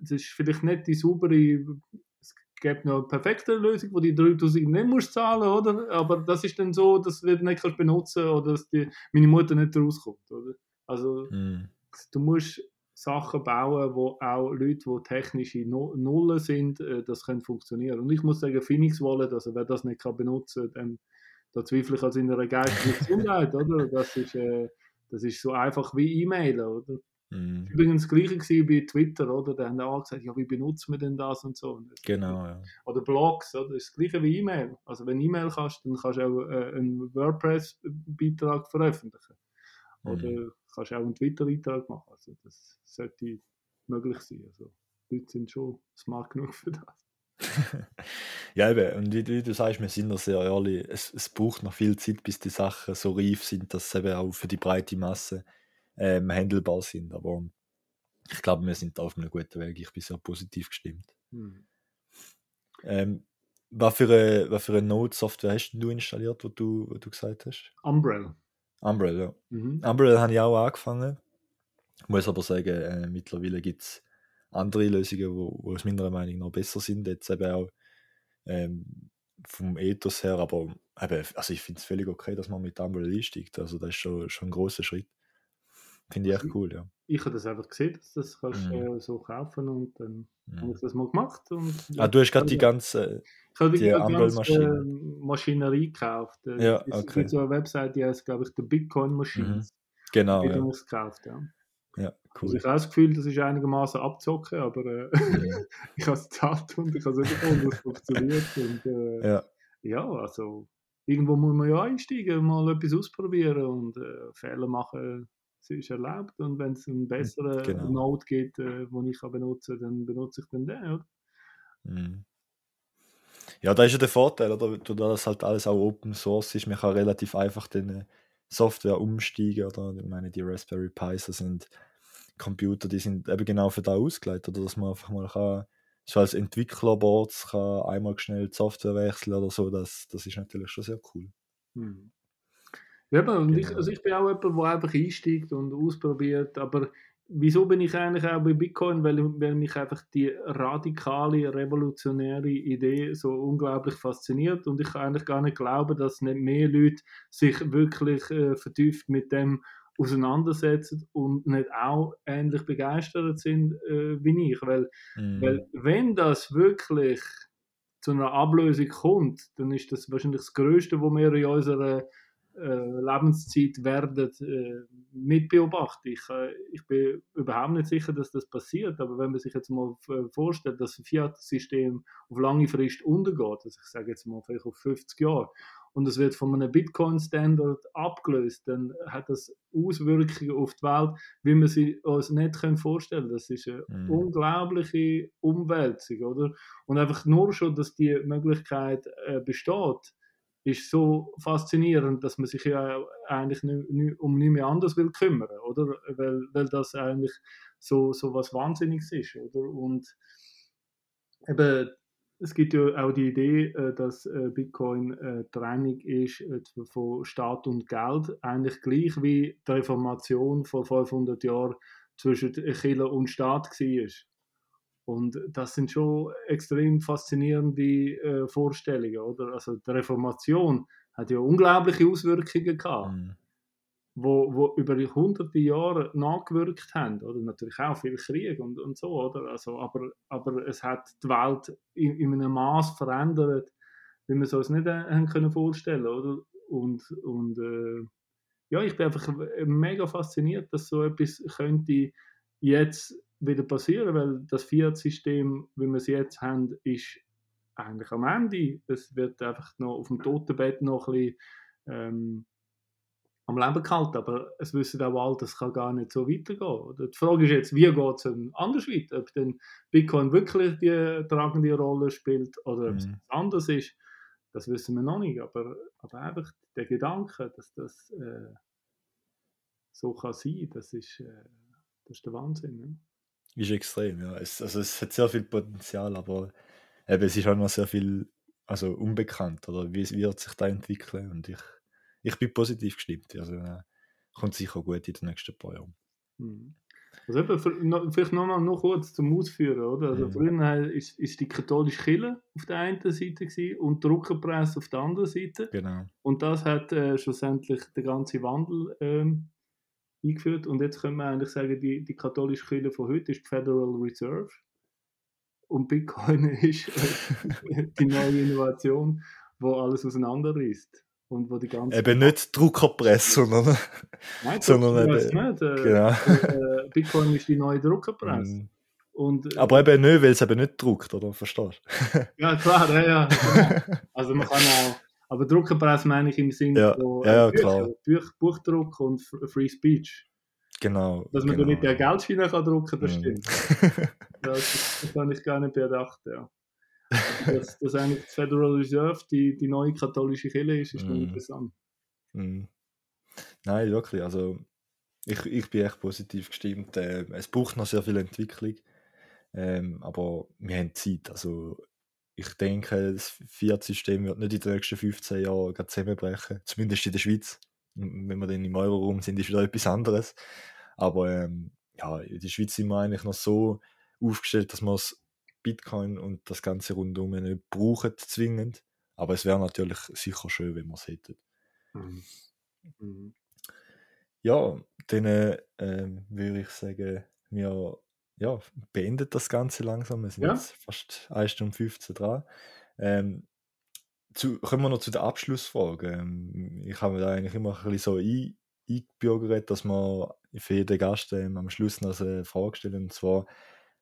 Das ist vielleicht nicht die saubere, es gibt noch eine perfekte Lösung, wo die 3000 nicht musst zahlen, oder? Aber das ist dann so, dass du nicht kannst benutzen oder dass die, meine Mutter nicht rauskommt, oder? Also Mhm. du musst Sachen bauen, wo auch Leute, die technische Nu- Nullen sind, äh, das können funktionieren. Und ich muss sagen, Phoenix Wallet, also wer das nicht kann benutzen kann, da zweifle ich an seiner geistigen Gesundheit, oder? Das ist, äh, das ist so einfach wie E-Mail, oder? Mhm. Übrigens das gleiche bei Twitter, oder? Da haben alle gesagt, ja, wie benutzen wir denn das und so. Genau, ja. Oder Blogs, oder? Das ist das gleiche wie E-Mail. Also wenn du E-Mail kannst, dann kannst du auch äh, einen WordPress-Beitrag veröffentlichen. Oder Mhm. kannst auch einen Twitter-Eintrag machen. Also das sollte möglich sein. Also die Leute sind schon smart genug für das. ja, eben, und wie, wie du sagst, wir sind da sehr ehrlich, es, es braucht noch viel Zeit, bis die Sachen so reif sind, dass sie eben auch für die breite Masse ähm, handelbar sind. Aber ich glaube, wir sind da auf einem guten Weg. Ich bin sehr positiv gestimmt. Hm. Ähm, was für eine, was für eine Node-Software hast du installiert, wo du, wo du gesagt hast? Umbrella. Umbrella, ja. Mhm. Umbrella habe ich auch angefangen. Muss aber sagen, äh, mittlerweile gibt es andere Lösungen, wo, wo aus meiner Meinung nach besser sind. Jetzt eben auch ähm, vom Ethos her, aber eben, also ich finde es völlig okay, dass man mit Umbrella einsteigt. Also das ist schon, schon ein großer Schritt. Finde ich echt cool, ja. Ich habe das einfach gesehen, dass das kannst, Mhm. äh, so kaufen und dann habe Mhm. ich das mal gemacht. Und, Ah, du hast gerade die ganze. Ich habe die die ganze Umbrella-Maschine. äh, Maschinerie gekauft. Äh, Ja, es okay. gibt so eine Website, die heißt, glaube ich, The Bitcoin Machines. Genau, Die ja. habe ich gekauft, ja. ja Also cool. ich habe das Gefühl, das ist einigermaßen abzocken, aber äh, Mhm. ich habe es gezahlt und ich habe es bekommen, dass es funktioniert. Und, äh, Ja, ja, also irgendwo muss man ja einsteigen, mal etwas ausprobieren und äh, Fehler machen. Es ist erlaubt und wenn es einen besseren genau. Node gibt, äh, den ich kann benutzen kann, dann benutze ich dann den. Oder? Mhm. Ja, da ist ja der Vorteil, oder? Da das halt alles auch Open Source ist, man kann relativ einfach den Software umsteigen, oder? Ich meine, die Raspberry Pis das sind Computer, die sind eben genau für da ausgelegt, oder? Dass man einfach mal kann, so als Entwicklerboards kann einmal schnell die Software wechseln oder so, das, das ist natürlich schon sehr cool. Hm. Ja, und ich, Genau. also ich bin auch jemand, der einfach einsteigt und ausprobiert, aber wieso bin ich eigentlich auch bei Bitcoin? Weil, weil mich einfach die radikale, revolutionäre Idee so unglaublich fasziniert und ich kann eigentlich gar nicht glauben, dass nicht mehr Leute sich wirklich äh, vertieft mit dem auseinandersetzen und nicht auch ähnlich begeistert sind äh, wie ich, weil Mhm. weil wenn das wirklich zu einer Ablösung kommt, dann ist das wahrscheinlich das Größte, was wir in unserer Lebenszeit werden äh, mitbeobachten. Ich, äh, ich bin überhaupt nicht sicher, dass das passiert, aber wenn man sich jetzt mal äh, vorstellt, dass ein Fiat-System auf lange Frist untergeht, also ich sage jetzt mal vielleicht auf 50 Jahre, und es wird von einem Bitcoin-Standard abgelöst, dann hat das Auswirkungen auf die Welt, wie wir sie uns nicht können vorstellen können. Das ist eine Mhm. unglaubliche Umwälzung, oder? Und einfach nur schon, dass die Möglichkeit äh, besteht, ist so faszinierend, dass man sich ja eigentlich um nichts mehr anderes will kümmern, oder? Weil, weil das eigentlich so, so was Wahnsinniges ist, oder? Und eben, es gibt ja auch die Idee, äh, dass äh, Bitcoin äh, Trennung ist äh, von Staat und Geld, eigentlich gleich wie die Reformation vor 500 Jahren zwischen Kirche und Staat war. Und das sind schon extrem faszinierende äh, Vorstellungen, oder? Also die Reformation hat ja unglaubliche Auswirkungen gehabt, Mhm. wo, wo über hunderte Jahre nachgewirkt haben, oder? Natürlich auch viel Krieg und, und so, oder? Also, aber, aber es hat die Welt in, in einem Maß verändert, wie wir es uns nicht äh, haben können vorstellen, oder? Und, und äh, ja, ich bin einfach mega fasziniert, dass so etwas könnte jetzt wieder passieren, weil das Fiat-System, wie wir es jetzt haben, ist eigentlich am Ende. Es wird einfach noch auf dem Totenbett noch ein bisschen ähm, am Leben gehalten, aber es wissen auch alle, das kann gar nicht so weitergehen. Die Frage ist jetzt, wie geht es anders weiter? Ob denn Bitcoin wirklich die tragende Rolle spielt oder ob es Mhm. anders ist, das wissen wir noch nicht. Aber, aber einfach der Gedanke, dass das äh, so kann sein, das ist, äh, das ist der Wahnsinn. Ne? Ist extrem, ja. Es, also es hat sehr viel Potenzial, aber eben, es ist auch noch sehr viel also unbekannt, oder wie wird sich da entwickeln und ich, ich bin positiv gestimmt, also äh, kommt sicher gut in den nächsten paar Jahren. Mhm. Also eben, für, noch, vielleicht nochmal noch kurz zum Ausführen, oder? Also Mhm. früher ist, ist die katholische Kirche auf der einen Seite gewesen und die Druckerpresse auf der anderen Seite. Genau. Und das hat äh, schlussendlich den ganzen Wandel ähm, eingeführt. Und jetzt können wir eigentlich sagen, die, die katholische Kirche von heute ist die Federal Reserve. Und Bitcoin ist äh, die neue Innovation, wo alles auseinanderreißt. Und wo die ganze Eben nicht Druckerpresse, sondern Nein, sondern eben- nicht. Äh, genau. äh, Bitcoin ist die neue Druckerpresse. Mm. Und, äh, Aber eben nicht, weil es eben nicht druckt, oder? Verstehst Ja, klar, ja, ja. genau. Also man kann auch, aber Druckerpresse meine ich im Sinne Ja, von ja, ja, Bücher. Buch, Buchdruck und Free Speech. Genau. Dass man genau. da nicht der Geldschiene kann drucken, das Mm. stimmt. Das, das habe ich gar nicht bedacht, ja. Also, Dass, dass eigentlich die Federal Reserve die, die neue katholische Kirche ist, ist Mhm. interessant. Mm. Nein, wirklich. Also ich, ich bin echt positiv gestimmt. Äh, es braucht noch sehr viel Entwicklung, ähm, aber wir haben Zeit. Also ich denke, das Fiat-System wird nicht in den nächsten 15 Jahren zusammenbrechen, zumindest in der Schweiz. Wenn wir dann im Euro-Raum sind, ist wieder etwas anderes. Aber ähm, ja, in der Schweiz sind wir eigentlich noch so aufgestellt, dass wir das Bitcoin und das ganze rundum nicht brauchen zwingend. Aber es wäre natürlich sicher schön, wenn wir es hätten. Mhm. Ja, dann äh, ähm, würde ich sagen, wir ja, beenden das Ganze langsam. Wir sind Ja. jetzt fast 1 Stunde 15 dran. Ähm, zu, kommen wir noch zu der Abschlussfrage. Ähm, ich habe mir da eigentlich immer ein bisschen so ein, eingebürgert, dass wir für jeden Gast ähm, am Schluss noch eine Frage stellen. Und zwar,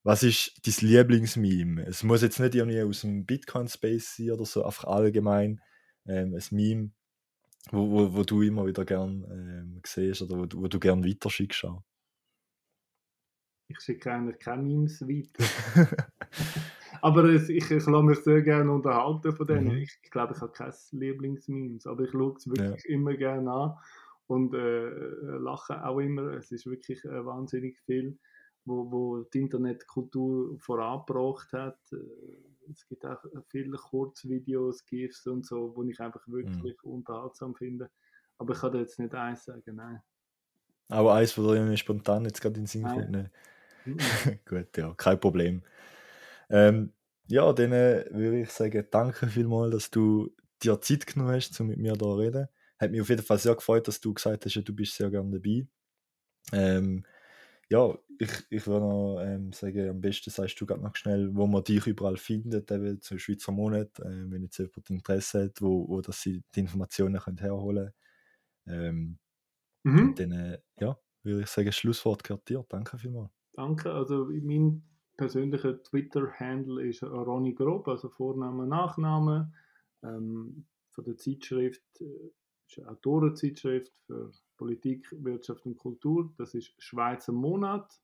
was ist dein Lieblingsmeme? Es muss jetzt nicht irgendwie aus dem Bitcoin-Space sein oder so, einfach allgemein ähm, ein Meme, wo, wo, wo du immer wieder gern ähm, siehst oder wo, du- wo du gern weiterschickst. auch. Ich schicke eigentlich keine Memes weiter. Aber es, ich, ich lasse mich sehr gerne unterhalten von denen. Mhm. Ich, ich glaube, ich habe kein Lieblingsmemes, aber ich schaue es wirklich immer gerne an und äh, lache auch immer. Es ist wirklich äh, wahnsinnig viel, wo, wo die Internetkultur vorangebracht hat. Äh, Es gibt auch viele Kurzvideos, GIFs und so, wo ich einfach wirklich unterhaltsam finde. Aber ich kann da jetzt nicht eins sagen, nein. Aber eins, dir irgendwie spontan jetzt gerade in den Sinn kommt. Gut, ja, kein Problem. Ähm, ja, dann äh, würde ich sagen, danke vielmals, dass du dir Zeit genommen hast, um mit mir da zu reden. Hat mich auf jeden Fall sehr gefreut, dass du gesagt hast, ja, du bist sehr gerne dabei. Ähm, ja, ich, ich würde noch ähm, sagen, am besten sagst du gerade noch schnell, wo man dich überall findet, eben zum Schweizer Monat, äh, wenn jetzt jemand Interesse hat, wo, wo dass sie die Informationen können herholen können. Ähm, Mhm. und dann, äh, ja, würde ich sagen, Schlusswort gehört dir. Danke vielmals. Danke. Also mein persönlicher Twitter-Handle ist Ronny Grob, also Vorname, Nachname. Ähm, von der Zeitschrift, äh, ist eine Autorenzeitschrift für Politik, Wirtschaft und Kultur. Das ist Schweizer Monat.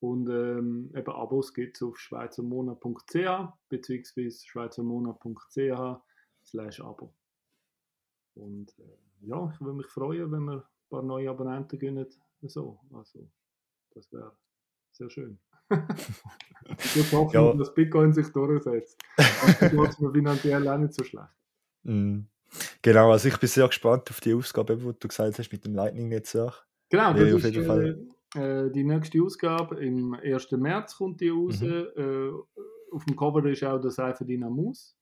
Und ähm, eben Abos gibt es auf schweizermonat.ch bzw. schweizermonat.ch slash Abo. Und äh, ja, ich würde mich freuen, wenn wir ein paar neue Abonnenten gewinnen. So, also das wäre sehr schön. ich hoffe, Ja. dass Bitcoin sich durchsetzt. Geht es mir finanziell auch nicht so schlecht. Mm. Genau, also ich bin sehr gespannt auf die Ausgabe, die du gesagt hast mit dem Lightning-Netzwerk. Genau, das auf jeden äh, Fall. äh, die nächste Ausgabe. Im 1. März kommt die raus. Mhm. Äh, auf dem Cover ist auch der Seife Dynamus.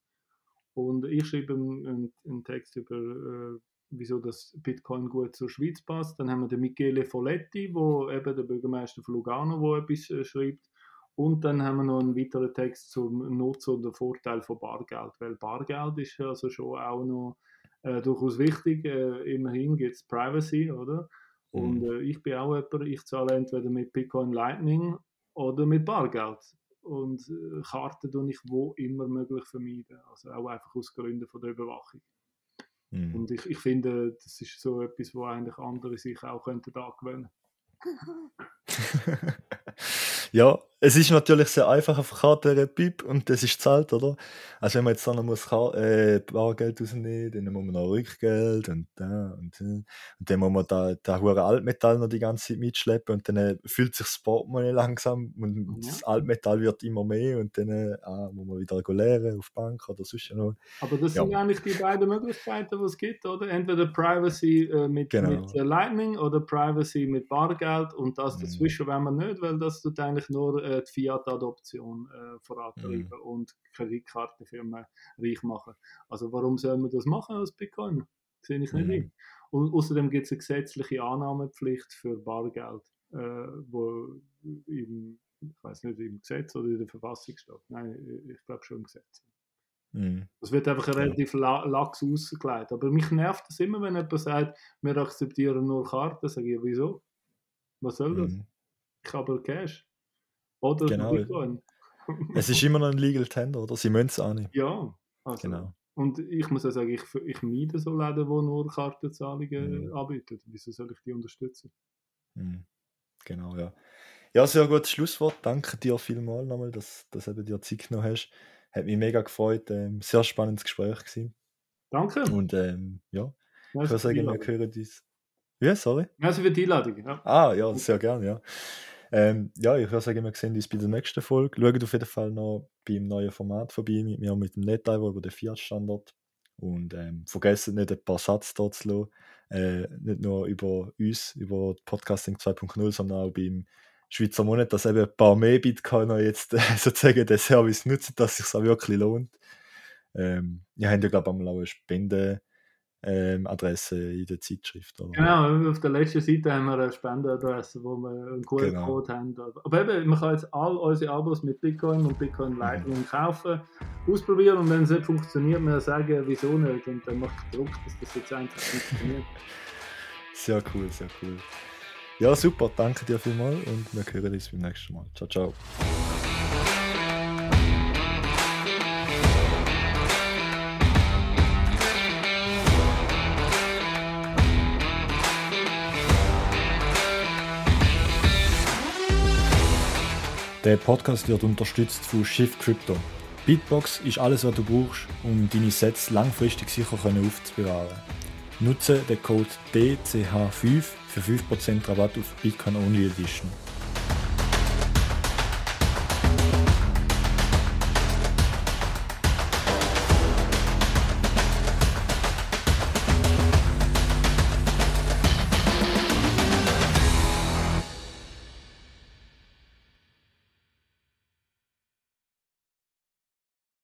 Und ich schreibe einen, einen- einen Text über, äh, wieso das Bitcoin gut zur Schweiz passt. Dann haben wir den Michele Folletti, wo eben der Bürgermeister von Lugano, wo etwas äh, schreibt. Und dann haben wir noch einen weiteren Text zum Nutzen und den Vorteil von Bargeld. Weil Bargeld ist also schon auch noch äh, durchaus wichtig. Äh, immerhin gibt es Privacy, oder? Und Mhm. äh, ich bin auch jemand, ich zahle entweder mit Bitcoin Lightning oder mit Bargeld. Und äh, Karten tue ich wo immer möglich vermeiden. Also auch einfach aus Gründen von der Überwachung. Mhm. Und ich, ich finde, das ist so etwas, wo eigentlich andere sich auch könnten angewöhnen ja, es ist natürlich sehr einfach auf Karte Pip und das ist zahlt, oder? Also wenn man jetzt dann noch muss äh, Bargeld rausnehmen, dann muss man noch Rückgeld und da und, und dann muss man da, da hure Altmetall noch die ganze Zeit mitschleppen und dann äh, fühlt sich das Portemonnaie langsam und mhm. das Altmetall wird immer mehr und dann äh, ah, muss man wieder leeren auf Bank oder sonst noch. Aber das ja. sind eigentlich die beiden Möglichkeiten, die es gibt, oder? Entweder Privacy äh, mit, genau. mit äh, Lightning oder Privacy mit Bargeld und das mhm. dazwischen mhm. wenn man nicht, weil das tut eigentlich nur äh, die Fiat-Adoption äh, vorantreiben mhm. und Kreditkartenfirmen reich machen. Also warum soll man das machen als Bitcoin? Sehe ich nicht mhm. Und außerdem gibt es eine gesetzliche Annahmepflicht für Bargeld, äh, wo im, ich weiß nicht, im Gesetz oder in der Verfassung steht. Nein, ich glaube schon im Gesetz. Mhm. Das wird einfach relativ ja. lax ausgelegt. Aber mich nervt das immer, wenn jemand sagt, wir akzeptieren nur Karten. Sage ich, wieso? Was soll das? Mhm. Ich habe Cash. Oder genau. Es ist immer noch ein Legal Tender, oder? Sie müssen es auch nicht. Ja, also. genau. Und ich muss auch sagen, ich, ich meide so Läden, die nur Kartenzahlungen mhm. anbieten. Wieso soll ich die unterstützen? Mhm. Genau, ja. Ja, sehr gutes Schlusswort. Danke dir vielmals nochmal, dass, dass du dir Zeit genommen hast. Hat mich mega gefreut. Ähm, sehr spannendes Gespräch gewesen. Danke. Und ähm, ja, ich würde sagen, wir hören dies. Ja, sorry. Also für die Einladung. Ja. Ah, ja, sehr gerne, ja. Ähm, ja, ich würde sagen, wir sehen uns bei der nächsten Folge. Schaut auf jeden Fall noch beim neuen Format vorbei mit mir mit dem Netlaivo über den Fiat-Standard. Und ähm, vergesst nicht, ein paar Sätze dort zu lassen. Äh, nicht nur über uns, über Podcasting 2.0, sondern auch beim Schweizer Monat, dass eben ein paar mehr Bitcoiner jetzt äh, sozusagen den Service nutzen, dass es sich auch wirklich lohnt. Ähm, ihr habt ja, glaube ich, auch eine Spende ähm, Adresse in der Zeitschrift. Oder? Genau, auf der letzten Seite haben wir eine Spendeadresse, wo wir einen QR-Code genau. haben. Aber eben, man kann jetzt all unsere Abos mit Bitcoin und Bitcoin Lightning mhm. kaufen, ausprobieren und wenn es nicht funktioniert, wir sagen, wieso nicht. Und dann macht Druck, dass das jetzt einfach funktioniert. Sehr cool, sehr cool. Ja, super, danke dir vielmals und wir hören uns beim nächsten Mal. Ciao, ciao. Der Podcast wird unterstützt von Shift Crypto. Bitbox ist alles, was du brauchst, um deine Sets langfristig sicher aufzubewahren. Nutze den Code DCH5 für 5% Rabatt auf Bitcoin Only Edition.